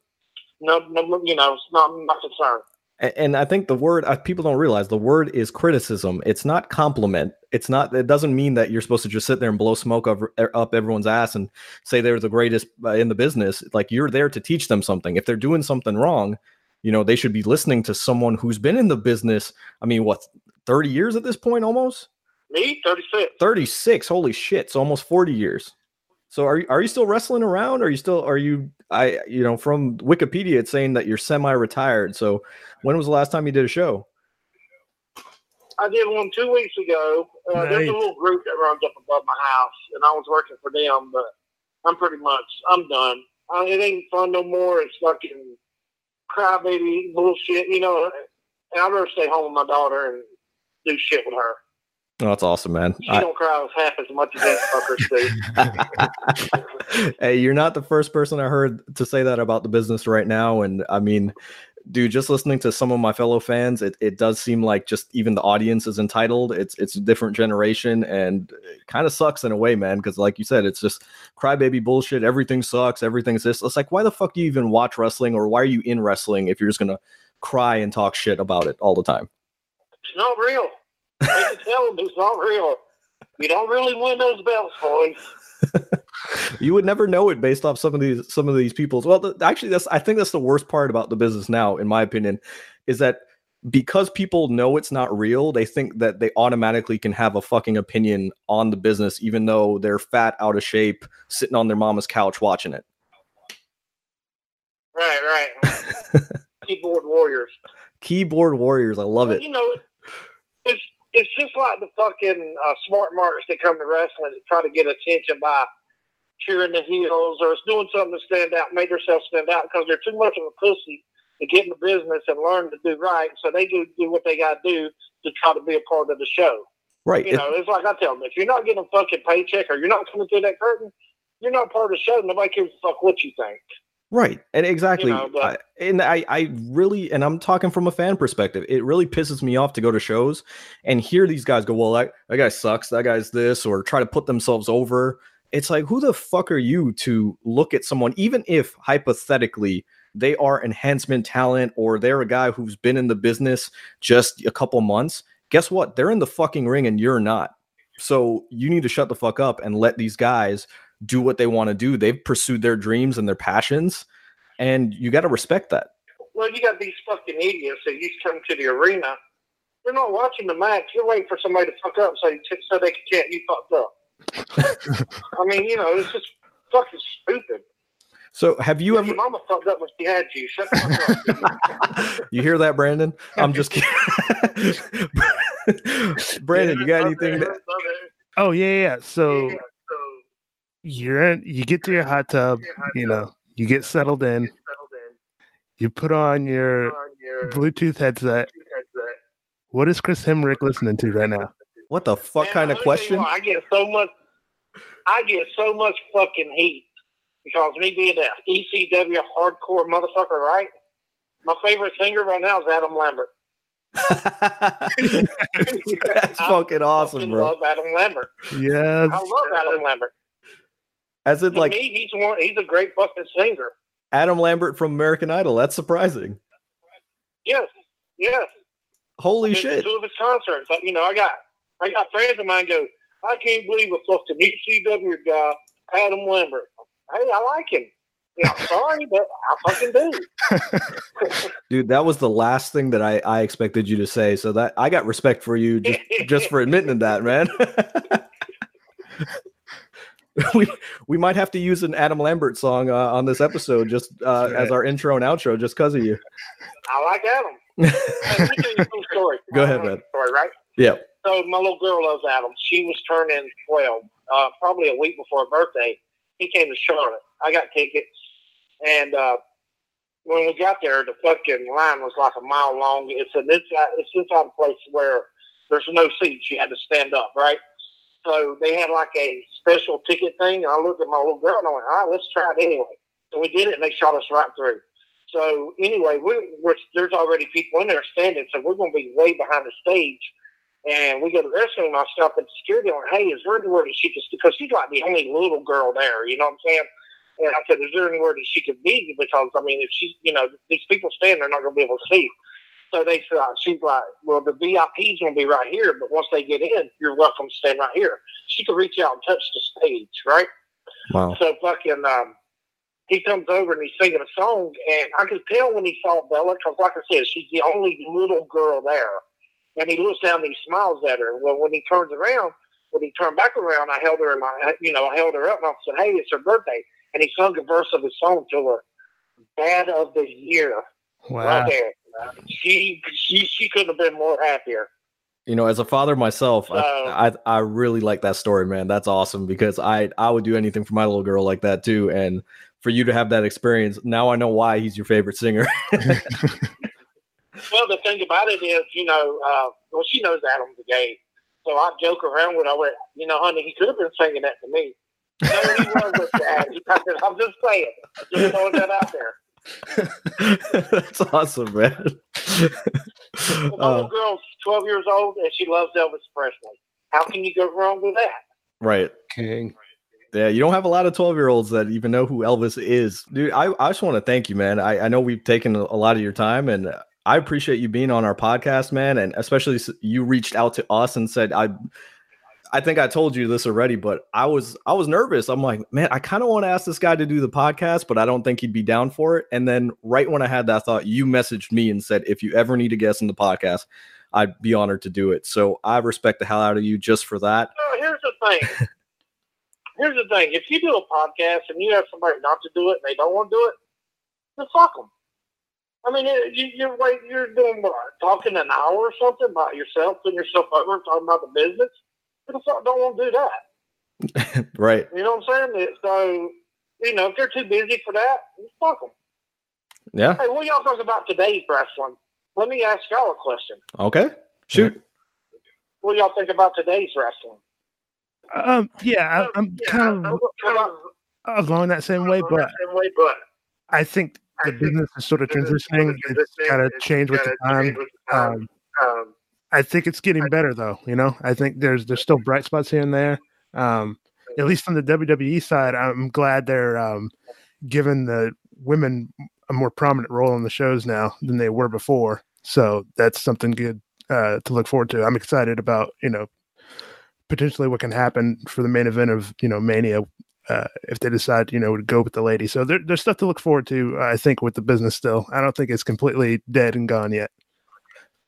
no, no, you know, it's not my concern. And I think the word uh, people don't realize the word is criticism. It's not compliment. It's not. It doesn't mean that you're supposed to just sit there and blow smoke er, up everyone's ass and say they're the greatest uh, in the business. Like you're there to teach them something. If they're doing something wrong, you know they should be listening to someone who's been in the business. I mean, what thirty years at this point, almost Me, 36. thirty six. Holy shit! It's almost forty years. So are you are you still wrestling around? Are you still are you I you know from Wikipedia it's saying that you're semi retired. So when was the last time you did a show? I did one two weeks ago. Uh, There's a little group that runs up above my house, and I was working for them, but I'm pretty much, I'm done. Uh, it ain't fun no more. It's fucking crybaby bullshit, you know. And I'd rather stay home with my daughter and do shit with her. Oh, that's awesome, man. She I- don't cry half as much as that fuckers <laughs> do. hey, you're not the first person I heard to say that about the business right now. And I mean, dude, just listening to some of my fellow fans, it, it does seem like just even the audience is entitled. It's it's a different generation and it kind of sucks in a way, man. Cause like you said, it's just crybaby bullshit. Everything sucks. Everything's this. It's like, why the fuck do you even watch wrestling or why are you in wrestling if you're just gonna cry and talk shit about it all the time? It's not real. They can tell them it's not real. You don't really win those belts, boys. <laughs> you would never know it based off some of these some of these people's well th- actually that's i think that's the worst part about the business now in my opinion is that because people know it's not real they think that they automatically can have a fucking opinion on the business even though they're fat out of shape sitting on their mama's couch watching it Right, right. <laughs> Keyboard warriors. keyboard warriors i love it You know, it's it's just like the fucking uh, smart marks that come to wrestling to try to get attention by cheering the heels or it's doing something to stand out, make themselves stand out because they're too much of a pussy to get in the business and learn to do right. So they do do what they got to do to try to be a part of the show. right You know, it's like I tell them, if you're not getting a fucking paycheck or you're not coming through that curtain, you're not part of the show. Nobody cares a fuck what you think. Right. And exactly. know, but- I, and I, I really, and I'm talking from a fan perspective, it really pisses me off to go to shows and hear these guys go, well, that, that guy sucks. That guy's this, or try to put themselves over. It's like, who the fuck are you to look at someone, even if hypothetically they are enhancement talent or they're a guy who's been in the business just a couple months? Guess what? They're in the fucking ring and you're not. So you need to shut the fuck up and let these guys do what they want to do. They've pursued their dreams and their passions, and you got to respect that. Well, you got these fucking idiots that used to come to the arena. They're not watching the match. You're waiting for somebody to fuck up so, so they can chant you fucked up. <laughs> I mean, you know, it's just fucking stupid. So, have you Your ever? mama fucked up when she had you. Shut the fuck up. <laughs> you hear that, Brandon? I'm just kidding. <laughs> Brandon, you got anything? To, Oh yeah, yeah. So Yeah, so you're in, you get to your hot tub, you know, you get settled in, you put on your Bluetooth headset. headset. What is Chris Hamrick listening to right now? what the fuck Man, kind of me tell you question? I get so much. I get so much fucking heat because me being an ECW hardcore motherfucker, right? My favorite singer right now is Adam Lambert. <laughs> That's fucking awesome, fucking bro. Love Adam Lambert. Yes. I love Adam Lambert. As in, To like me, he's one. He's a great fucking singer. Adam Lambert from American Idol. That's surprising. Yes, yes. Holy shit! Two of his concerts. Like, You know, I got I got friends of mine go. I can't believe a fucking ECW guy, Adam Lambert. Hey, I like him. Yeah, I'm sorry, but I fucking do. <laughs> Dude, that was the last thing that I, I expected you to say. So that I got respect for you just just for admitting that, man. <laughs> <laughs> we we might have to use an Adam Lambert song uh, on this episode just <laughs> uh, as our intro and outro, just because of you. I like Adam. <laughs> Hey, let me tell you story. Go ahead, man. Story, right? Yeah. So my little girl loves Adam. She was turning twelve, uh, probably a week before her birthday. He came to Charlotte. I got tickets, and uh, when we got there, the fucking line was like a mile long. It's an inside. It's inside a place where there's no seats. You had to stand up, right? So they had like a special ticket thing. And I looked at my little girl and I went, "All right, let's try it anyway." So we did it, and they shot us right through. So anyway, we, we're there's already people in there standing, so we're going to be way behind the stage. And we go to the restroom, and I stop at the security, and hey, is there anywhere that she could, because she's like the only little girl there, you know what I'm saying? And I said, is there anywhere that she could be? Because, I mean, if she's, you know, these people stand, they're not going to be able to see. So they said, she's like, well, the VIP's going to be right here, but once they get in, you're welcome to stand right here. She could reach out and touch the stage, right? Wow. So fucking, um, he comes over and he's singing a song, and I could tell when he saw Bella, because like I said, she's the only little girl there. And he looks down and he smiles at her. Well, when he turns around, when he turned back around, I held her in my, you know, I held her up and I said, hey, it's her birthday. And he sung a verse of his song to her. Bad of the year, Wow. right there. She, she, she couldn't have been more happier. You know, as a father myself, So- I, I I really like that story, man. That's awesome because I I would do anything for my little girl like that too. And for you to have that experience, now I know why he's your favorite singer. <laughs> Well, the thing about it is, you know, uh, well, she knows Adam's gay. So I joke around with her. I went, you know, honey, he could have been singing that to me. No, he wasn't, said, <laughs> I'm just saying. Just throwing that out there. <laughs> That's awesome, man. Well, my Uh, little girl's 12 years old and she loves Elvis Presley. How can you go wrong with that? right. King. Yeah, you don't have a lot of 12 year olds that even know who Elvis is. Dude, I, I just want to thank you, man. I, I know we've taken a lot of your time and I appreciate you being on our podcast, man. And especially you reached out to us and said, I, I think I told you this already, but I was, I was nervous. I'm like, man, I kind of want to ask this guy to do the podcast, but I don't think he'd be down for it. And then right when I had that thought, you messaged me and said, if you ever need a guest in the podcast, I'd be honored to do it. So I respect the hell out of you just for that. No, here's the thing. <laughs> here's the thing. If you do a podcast and you have somebody not to do it and they don't want to do it, then fuck them. I mean, you, you're wait, you're doing what, talking an hour or something about yourself, putting yourself over, and talking about the business. Who the fuck don't want to do that? <laughs> right. You know what I'm saying? So, you know, if they're too busy for that, then fuck them. Yeah. Hey, what y'all talking about today's wrestling? Let me ask y'all a question. Okay. Shoot. What do y'all think about today's wrestling? Um, yeah, I, I'm kind of kind of along that same way, but same way, but I think the business is sort of transitioning. It's got to change with the time. Um, Um, I think it's getting better though. You know, I think there's there's still bright spots here and there. Um, at least from the WWE side, I'm glad they're um, giving the women a more prominent role in the shows now than they were before. So that's something good uh, to look forward to. I'm excited about you know potentially what can happen for the main event of you know Mania uh, if they decide you know to go with the lady. So there, there's stuff to look forward to. I think with the business still. I don't think it's completely dead and gone yet.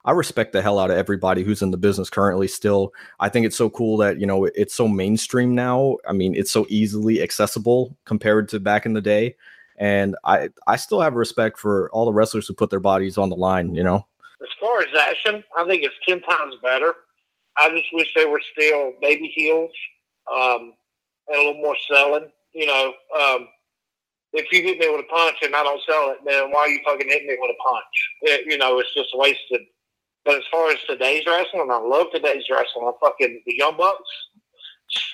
I respect the hell out of everybody who's in the business currently still. I think it's so cool that, you know, it's so mainstream now. I mean, it's so easily accessible compared to back in the day. And I I still have respect for all the wrestlers who put their bodies on the line, you know. As far as action, I think it's ten times better. I just wish they were still baby heels um, and a little more selling. You know, um, if you hit me with a punch and I don't sell it, then why are you fucking hitting me with a punch? It, you know, it's just wasted but as far as today's wrestling, I love today's wrestling. I fucking the Young Bucks.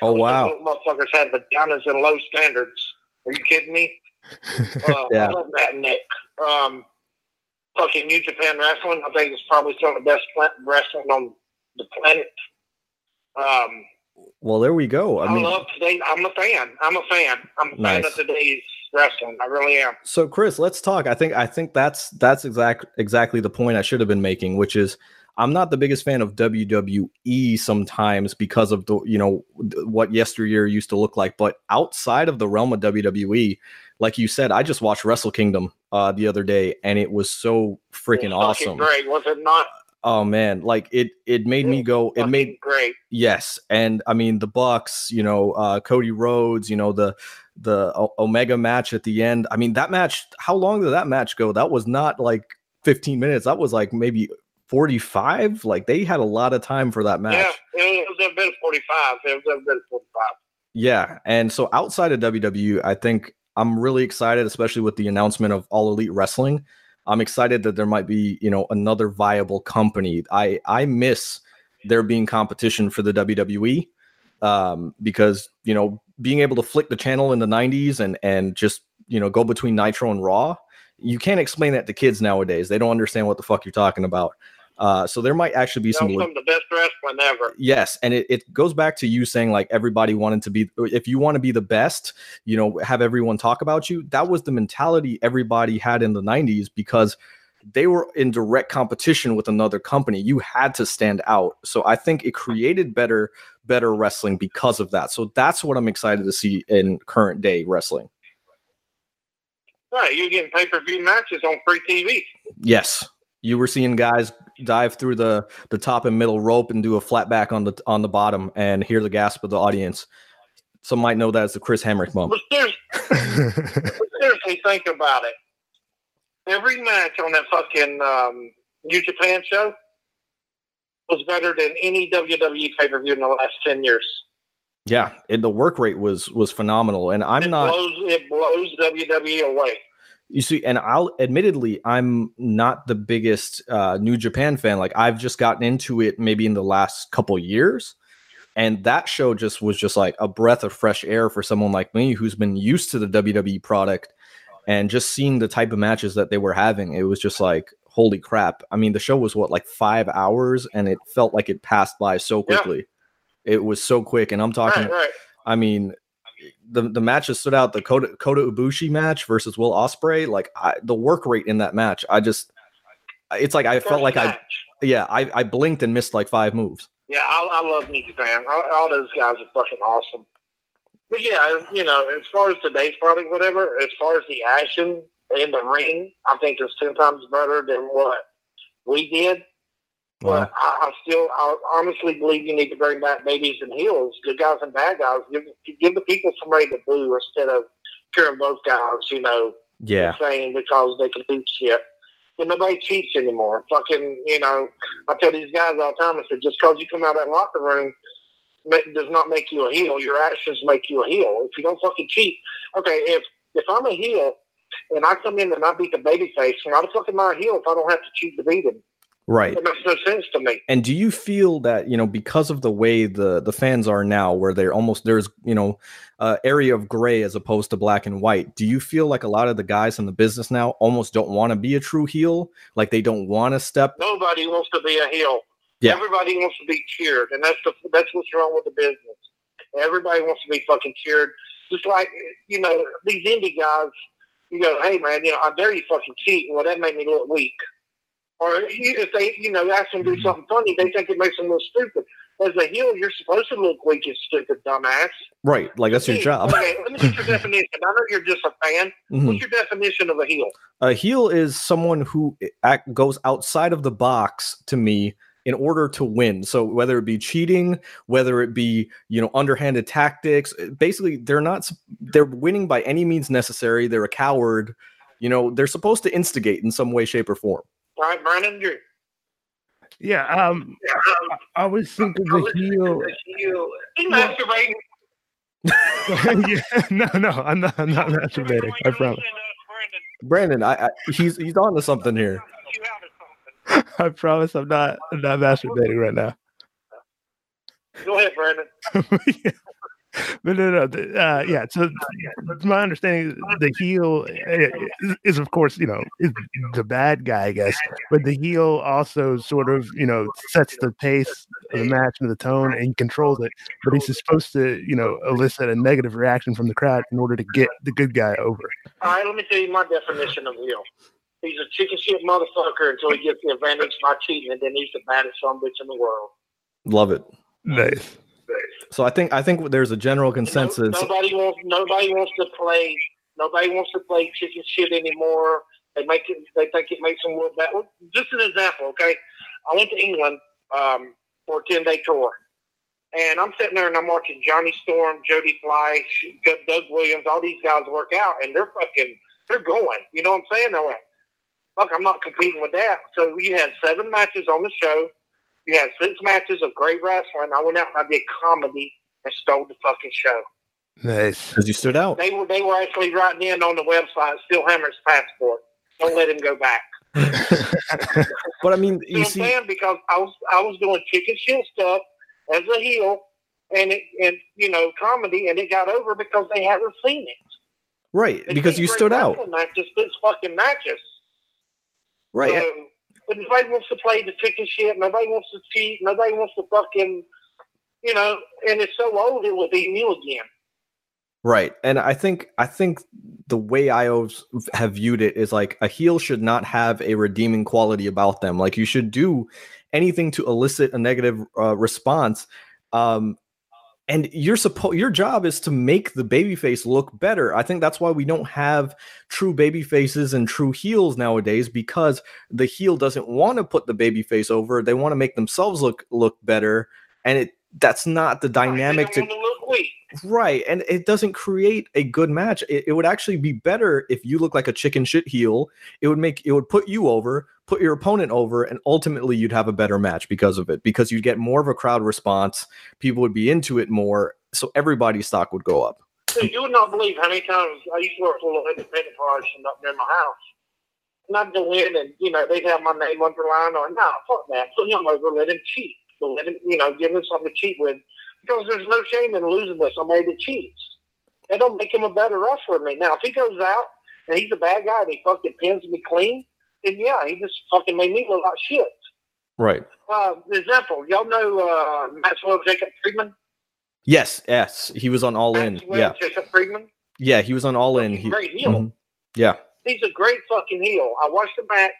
Oh wow, motherfuckers have vaginas and low standards. Are you kidding me? <laughs> Uh, yeah. I love that Nick. Um, fucking New Japan Wrestling. I think it's probably some of the best wrestling on the planet. Um, well, there we go. I, I mean, love today. I'm a fan. I'm a fan. I'm a nice. fan of today's wrestling. I really am. So, Chris, let's talk. I think I think that's that's exact exactly the point I should have been making, which is I'm not the biggest fan of WWE sometimes because of the you know what yesteryear used to look like, but outside of the realm of WWE, like you said, I just watched Wrestle Kingdom uh, the other day, and it was so freaking awesome. Great, was it not? Oh man, like it it made me go it made great. Yes, and I mean the Bucks, you know, uh Cody Rhodes, you know, the the o- Omega match at the end. I mean that match, how long did that match go? That was not like 15 minutes. That was like maybe 45. Like they had a lot of time for that match. Yeah, it was a bit 45. It was a bit 45. Yeah, and so outside of WWE, I think I'm really excited, especially with the announcement of All Elite Wrestling. I'm excited that there might be, you know, another viable company. I I miss there being competition for the WWE um, because you know being able to flick the channel in the 90s and and just you know go between Nitro and Raw, you can't explain that to kids nowadays. They don't understand what the fuck you're talking about. Uh, so there might actually be some, some of the best wrestling ever. Yes, and it, it goes back to you saying like everybody wanted to be. If you want to be the best, you know, have everyone talk about you. That was the mentality everybody had in the '90s because they were in direct competition with another company. You had to stand out. So I think it created better better wrestling because of that. So that's what I'm excited to see in current day wrestling. Right, you're getting pay per view matches on free TV. Yes, you were seeing guys dive through the the top and middle rope and do a flat back on the on the bottom and hear the gasp of the audience. Some might know that as the Chris Hamrick moment. But <laughs> seriously, think about it. Every match on that fucking um, New Japan show was better than any WWE pay per view in the last ten years. Yeah, and the work rate was was phenomenal, and I'm it not. Blows, it blows WWE away. You see, and I'll admittedly, I'm not the biggest uh, New Japan fan. Like I've just gotten into it maybe in the last couple years, and that show just was just like a breath of fresh air for someone like me who's been used to the WWE product, and just seeing the type of matches that they were having, it was just like holy crap. I mean, the show was what like five hours, and it felt like it passed by so quickly. Yeah. It was so quick, and I'm talking. Right, right. I mean, the the match that stood out the Kota, Kota Ibushi match versus Will Ospreay like I, the work rate in that match I just it's like I felt like match. I yeah I, I blinked and missed like five moves yeah I, I love New Japan all, all those guys are fucking awesome but yeah you know as far as today's product whatever as far as the action in the ring I think it's ten times better than what we did well, I, I, still, I honestly believe you need to bring back babies and heels, good guys and bad guys. Give, give the people somebody to boo instead of cheering both guys. You know, yeah, saying because they can do shit. And nobody cheats anymore. Fucking, you know, I tell these guys all the time. I said, just because you come out of that locker room does not make you a heel. Your actions make you a heel. If you don't fucking cheat, okay. If if I'm a heel and I come in and I beat the baby face, why the fuck am I a heel if I don't have to cheat to beat him? Right. It makes no sense to me. And do you feel that, you know, because of the way the the fans are now where they're almost there's, you know, uh, area of gray as opposed to black and white. Do you feel like a lot of the guys in the business now almost don't want to be a true heel? Like they don't want to step Nobody wants to be a heel. Yeah. Everybody wants to be cheered, and that's the that's what's wrong with the business. Everybody wants to be fucking cheered. Just like you know, these indie guys, you go, hey man, you know, I dare you fucking cheat. Well, that made me look weak or if they, you know, ask them to do mm-hmm. something funny, they think it makes them look stupid. as a heel, you're supposed to look weak and stupid, dumbass. Right. Like that's your job. Okay, let me get your <laughs> definition. I know you're just a fan. Mhm. What's your definition of a heel? A heel is someone who act, goes outside of the box to me in order to win. So whether it be cheating, whether it be you know underhanded tactics, eh, basically they're not they're winning by any means necessary. They're a coward. You know they're supposed to instigate in some way, shape, or form. All right, Brandon, Drew. Yeah, um, I always think of the heel. heel. He masturbating. <laughs> yeah, no, no, I'm not. I'm not masturbating. I promise. Brandon, I, I he's he's on to something here. <laughs> I promise. I'm not. I'm not masturbating right now. Go ahead, Brandon. <laughs> but no, no. the- Uh, yeah. So my understanding, the heel eh, is, is, of course, you know, is the bad guy, I guess. But the heel also sort of, you know, sets the pace of the match and the tone and controls it. But he's supposed to, you know, elicit a negative reaction from the crowd in order to get the good guy over. All right, let me tell you my definition of heel. He's a chicken shit motherfucker until he gets the advantage by cheating, and then he's the baddest son of a bitch in the world. Love it. Nice. So I think I think there's a general No- consensus. nobody wants. Nobody wants to play. Nobody wants to play chicken shit anymore. They make it. They think it makes them look bad. Well, Just an example, okay? I went to England um, for a ten day tour, and I'm sitting there and I'm watching Johnny Storm, Jody Fleisch, Doug Doug Williams, all these guys work out, and they're fucking. They're going. You know what I'm saying? They're like, Look, I'm not competing with that. So you had seven matches on the show. You had six matches of great wrestling. I went out and I did comedy and stole the fucking show. Nice. Because you stood out. They were they were actually writing in on the website, still Hammer's passport. Don't let him go back. <laughs> But I mean, You know you what I'm see, saying? Because I was I was doing chicken shit stuff as a heel and it and you know, comedy and it got over because they hadn't seen it. right? They Because you stood out, Matches, six fucking matches. Right? So, but nobody wants to play the chicken shit. Nobody wants to cheat. Nobody wants to fucking, you know. And it's so old, it would be new again. Right. And I think I think the way I have viewed it is like a heel should not have a redeeming quality about them. Like you should do anything to elicit a negative uh, response. Um and you're your job is to make the babyface look better. I think that's why we don't have true baby faces and true heels nowadays because the heel doesn't want to put the babyface over. They want to make themselves look look better and it that's not the dynamic to don't to look weak. Right, and it doesn't create a good match. It, it would actually be better if you look like a chicken shit heel. It would make it would put you over, put your opponent over, and ultimately you'd have a better match because of it. Because you'd get more of a crowd response. People would be into it more, so everybody's stock would go up. Dude, you would not believe how many times I used to work for a little independent promotion up near my house. And I'd go in and, you know, they'd have my name underlined or, no, fuck that. Put him over, let him cheat. Let him, you know, give him something to cheat with. Because there's no shame in losing with somebody that cheats. That don't make him a better wrestler than me. Now, if he goes out and he's a bad guy and he fucking pins me clean, then yeah, he just fucking made me look like shit. Right. Uh, example, y'all know uh, Maxwell Jacob Friedman? Yes. Yes. He was on All In. Yeah. Jacob Friedman? Yeah. He was on All In. He, Great heel. Mhm. Yeah. he's a great fucking heel. I watched the match,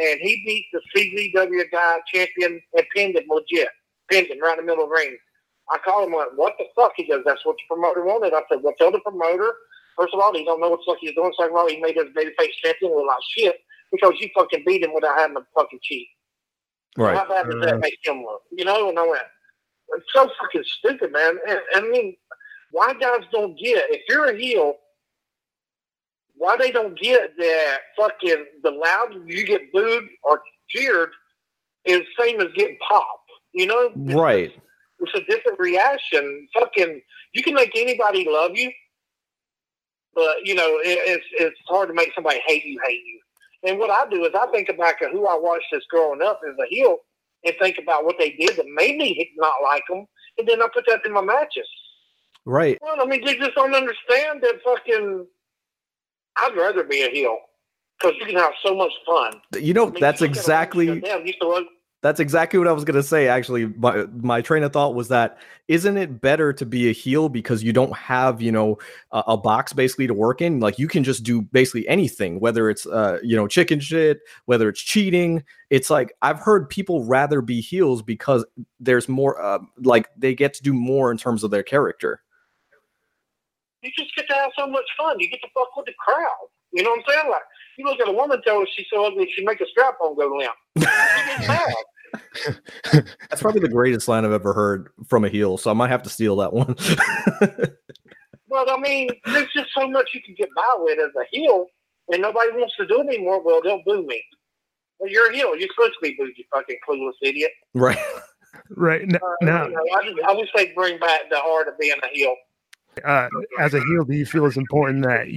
and he beat the CZW guy champion and pinned him legit. Pinned him right in the middle of the ring. I called him like, what the fuck? He goes, that's what the promoter wanted. I said, well, tell the promoter. First of all, he don't know what the fuck he's doing. Second of all, he made his babyface champion look like shit because you fucking beat him without having to fucking cheat. Right. How bad does that make him look? You know? And I went, it's so fucking stupid, man. And, and I mean, why guys don't get if you're a heel, why they don't get that fucking the louder you get booed or cheered is same as getting popped. You know? Right. It's a different reaction. Fucking, you can make anybody love you, but you know it, it's it's hard to make somebody hate you, hate you. And what I do is I think about who I watched as growing up as a heel, and think about what they did that made me not like them, and then I put that in my matches. Right. Well, I mean, they just don't understand that fucking. I'd rather be a heel because you can have so much fun. You know, I mean, that's you look at a- exactly Damn, used to look, That's exactly what I was gonna say. Actually, my my train of thought was that isn't it better to be a heel because you don't have you know a, a box basically to work in? Like you can just do basically anything, whether it's uh you know chicken shit, whether it's cheating. It's like I've heard people rather be heels because there's more uh, like they get to do more in terms of their character. You just get to have so much fun. You get to fuck with the crowd. You know what I'm saying? Like you look at a woman, tell her she's so ugly, she make a strap on go limp. <laughs> That's probably the greatest line I've ever heard from a heel, so I might have to steal that one. <laughs> but I mean, there's just so much you can get by with as a heel, and nobody wants to do it anymore. Well, they'll boo me. Well, you're a heel. You're supposed to be booed, you fucking clueless idiot. Right. Right. N- Uh, now, you know, I, just, I wish they'd bring back the art of being a heel. Uh, as a heel, do you feel it's important that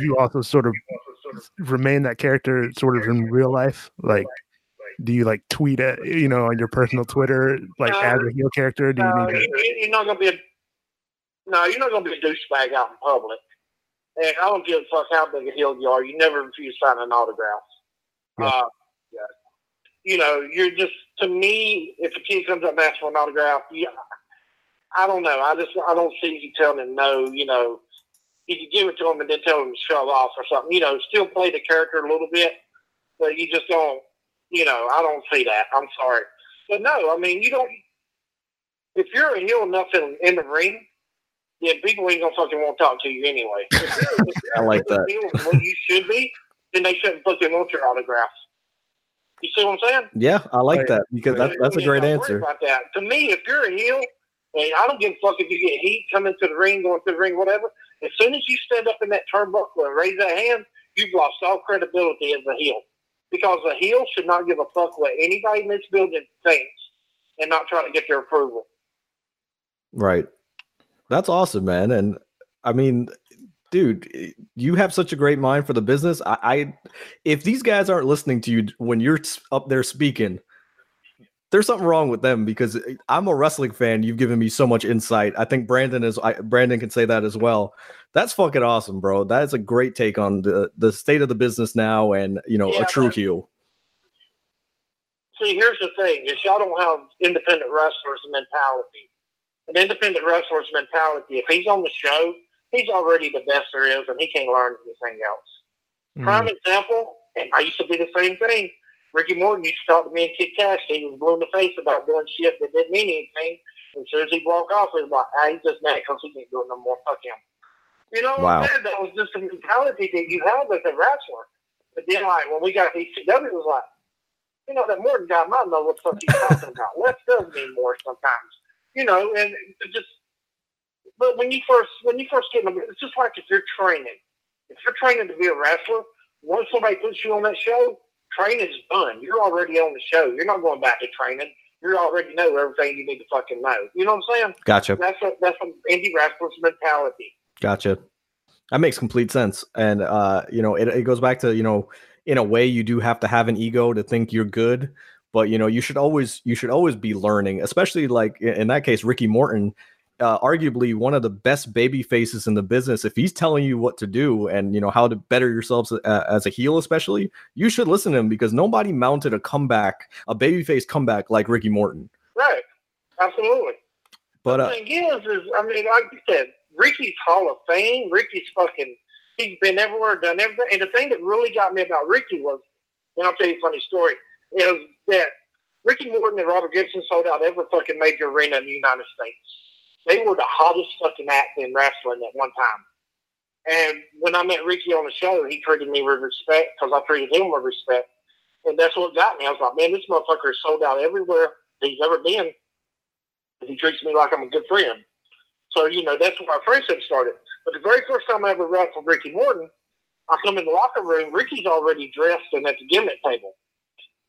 you also sort of remain that character sort of in real life? Like, do you like tweet it, you know, on your personal Twitter, like No. as a heel character? Do you No, need to? you, you're not gonna be a no. You're not gonna be a douchebag out in public. And I don't give a fuck how big a heel you are. You never refuse signing autographs. Yeah. Uh, yeah. You know, you're just to me. If a kid comes up and asks for an autograph, yeah, I don't know. I just I don't see you telling him no. You know, if you can give it to him and then tell him to shove off or something. You know, still play the character a little bit, but you just don't. You know, I don't see that. I'm sorry, but no. I mean, you don't if you're a heel enough in, in the ring, yeah, people ain't gonna fucking want to talk to you anyway. <laughs> If you're, I like you're that. heel, what you should be, then they shouldn't fucking want your autographs. You see what I'm saying? Yeah, I like Right. that because that, that's a great answer. About that. To me, if you're a heel, and I don't give a fuck if you get heat coming to the ring, going to the ring, whatever. As soon as you stand up in that turnbuckle and raise that hand, you've lost all credibility as a heel. Because a heel should not give a fuck what anybody in this building thinks and not try to get their approval. Right. That's awesome, man. And I mean, dude, you have such a great mind for the business. I, I if these guys aren't listening to you when you're up there speaking, there's something wrong with them because I'm a wrestling fan. You've given me so much insight. I think Brandon is I, Brandon can say that as well. That's fucking awesome, bro. That is a great take on the the state of the business now and, you know, Yeah, a true but- heel. See, here's the thing: is y'all don't have independent wrestlers mentality. An independent wrestler's mentality. If he's on the show, he's already the best there is, and he can't learn anything else. Prime Mm, example, and I used to be the same thing. Ricky Morton used to talk to me and Kid Kash. He was blue in the face about doing shit that didn't mean anything. And as soon as he walked off, he was like, ah, he's just mad because he can't do it no more. Fuck him. You know, Wow. what I'm saying? that was just a mentality that you have as a wrestler. But then, like, when we got ECW, it was like, you know, that Morton guy might know what the fuck he's talking about. Less does mean more sometimes. You know, and just, but when you first, when you first get in the, it's just like if you're training. If you're training to be a wrestler, once somebody puts you on that show, training's done. You're already on the show. You're not going back to training. You already know everything you need to fucking know. You know what I'm saying? Gotcha. That's a, that's an indie wrestler's mentality. Gotcha. That makes complete sense. And uh, you know, it, it goes back to, you know, in a way you do have to have an ego to think you're good, but you know, you should always you should always be learning, especially like in that case, Ricky Morton, uh, arguably one of the best baby faces in the business. If he's telling you what to do and you know how to better yourselves uh, as a heel, especially, you should listen to him because nobody mounted a comeback, a babyface comeback like Ricky Morton. Right. Absolutely. But the uh, thing is, is I mean, like you said, Ricky's Hall of Fame. Ricky's fucking. He's been everywhere, done everything. And the thing that really got me about Ricky was, and I'll tell you a funny story, is that Ricky Morton and Robert Gibson sold out every fucking major arena in the United States. They were the hottest fucking act in wrestling at one time. And when I met Ricky on the show, he treated me with respect because I treated him with respect. And that's what got me. I was like, man, this motherfucker is sold out everywhere he's ever been. He treats me like I'm a good friend. So, you know, that's where our friendship started. But the very first time I ever wrestled Ricky Morton, I come in the locker room, Ricky's already dressed and at the gimmick table.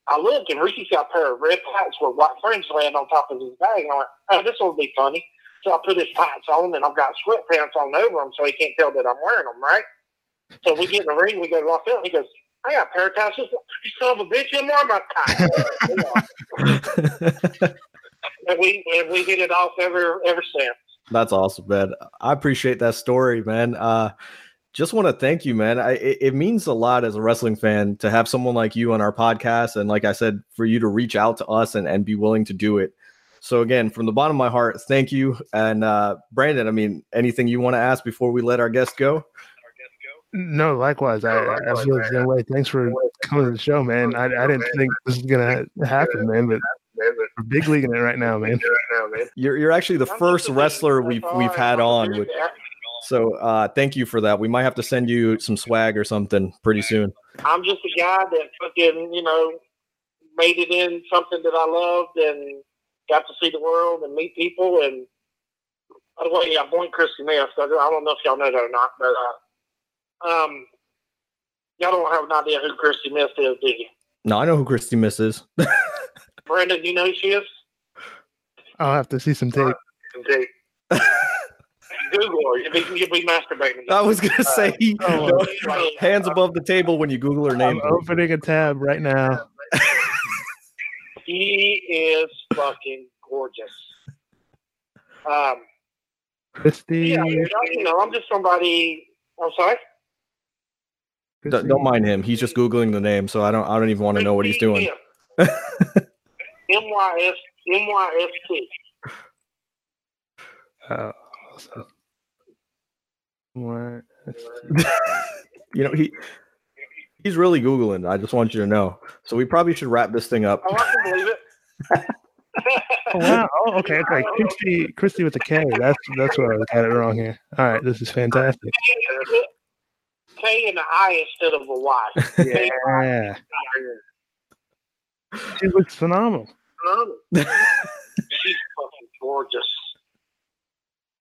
I look and Ricky's got a pair of red pants with white fringe laying on top of his bag. I went, oh, this will be funny. So I put his pants on and I've got sweatpants on over them so he can't tell that I'm wearing them, right? So we get in the ring, we go to lock up. He goes, I got a pair of towels. You son of a bitch, you more my pants. <laughs> and we and we hit it off ever ever since. That's awesome, man. I appreciate that story, man. Uh, just want to thank you, man. I, it, it, means a lot as a wrestling fan to have someone like you on our podcast. And like I said, for you to reach out to us and, and be willing to do it. So again, from the bottom of my heart, thank you. And uh, Brandon, I mean, anything you want to ask before we let our guest go? No, likewise. I, I feel the same way. Thanks for coming to the show, man. I, I didn't think this was gonna happen, man, but we're big leaguing it right now, man. You're you're actually the first wrestler we've we've had on with so uh, thank you for that. We might have to send you some swag or something pretty soon. I'm just a guy that fucking, you know, made it in something that I loved and got to see the world and meet people. And by the way, I'm born Kristi Myst. I don't know if y'all know that or not, but uh, um, y'all don't have an idea who Kristi Myst is, do you? No, I know who Kristi Myst is. <laughs> Brandon, you know who she is? I'll have to see some tape. Some tape. <laughs> Google her. You'll be, you'll be masturbating. I was gonna say, <laughs> uh, hands above the table when you Google her name. I'm opening a tab right now. He is fucking gorgeous. Um, Kristi. Yeah, you know, I'm just somebody. I'm sorry. Don't, don't mind him. He's just googling the name, so I don't. I don't even want to know what he's doing. <laughs> M Y S M Y S T. Oh, what? <laughs> you know, he he's really googling. I just want you to know. So we probably should wrap this thing up. Oh, I can believe it. <laughs> oh, wow. Oh, okay, okay. <laughs> Kristi, Kristi with a K. That's that's where I got it wrong here. All right, this is fantastic. K and an I instead of a Y. <laughs> Yeah. She looks phenomenal. Phenomenal. She's fucking gorgeous.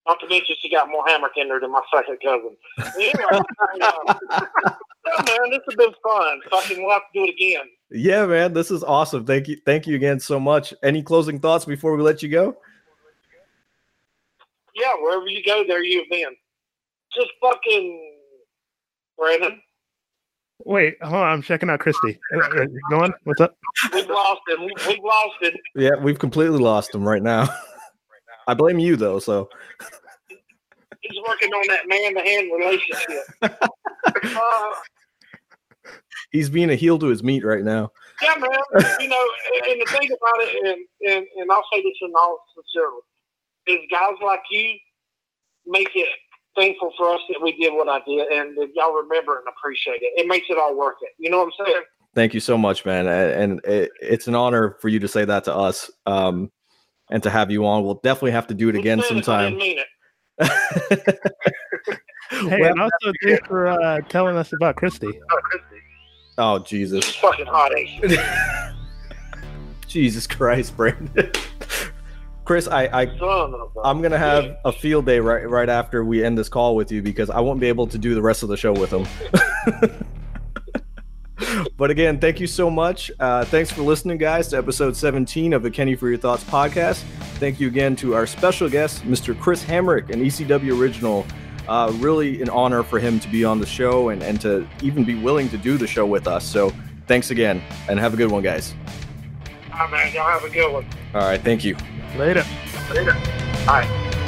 Not to mention she got more hammer in her than my second cousin. <laughs> Yeah, man, this has been fun. Fucking, we'll have to do it again. Yeah, man, this is awesome. Thank you, thank you again so much. Any closing thoughts before we let you go? Yeah, wherever you go, there you've been. Just fucking Brandon. Wait, hold on. I'm checking out Kristi. Uh, uh, go on. What's up? We've lost him. We've lost him. Yeah, we've completely lost him right now. <laughs> I blame you though. So he's working on that man to hand relationship. <laughs> uh, he's being a heel to his meat right now. Yeah, man. you know, and, the thing about it, and, and, and I'll say this in all sincerity, is guys like you make it thankful for us that we did what I did, and that y'all remember and appreciate it. It makes it all worth it. You know what I'm saying? Thank you so much, man. And it, it's an honor for you to say that to us. Um, and to have you on. We'll definitely have to do it again sometime. <laughs> hey, and also thanks for uh, telling us about Kristi. Oh, Kristi. Oh Jesus! She's fucking hot, eh? <laughs> Jesus Christ, Brandon. Chris, I, I I'm gonna have a field day right right after we end this call with you because I won't be able to do the rest of the show with him. <laughs> but again, thank you so much. Uh, thanks for listening, guys, to episode 17 of the Kenny for Your Thoughts podcast. Thank you again to our special guest, Mr. Chris Hamrick, an ECW original. Uh, really an honor for him to be on the show and, and to even be willing to do the show with us. So thanks again and have a good one, guys. All right, man. Y'all have a good one. All right. Thank you. Later. Later. Bye.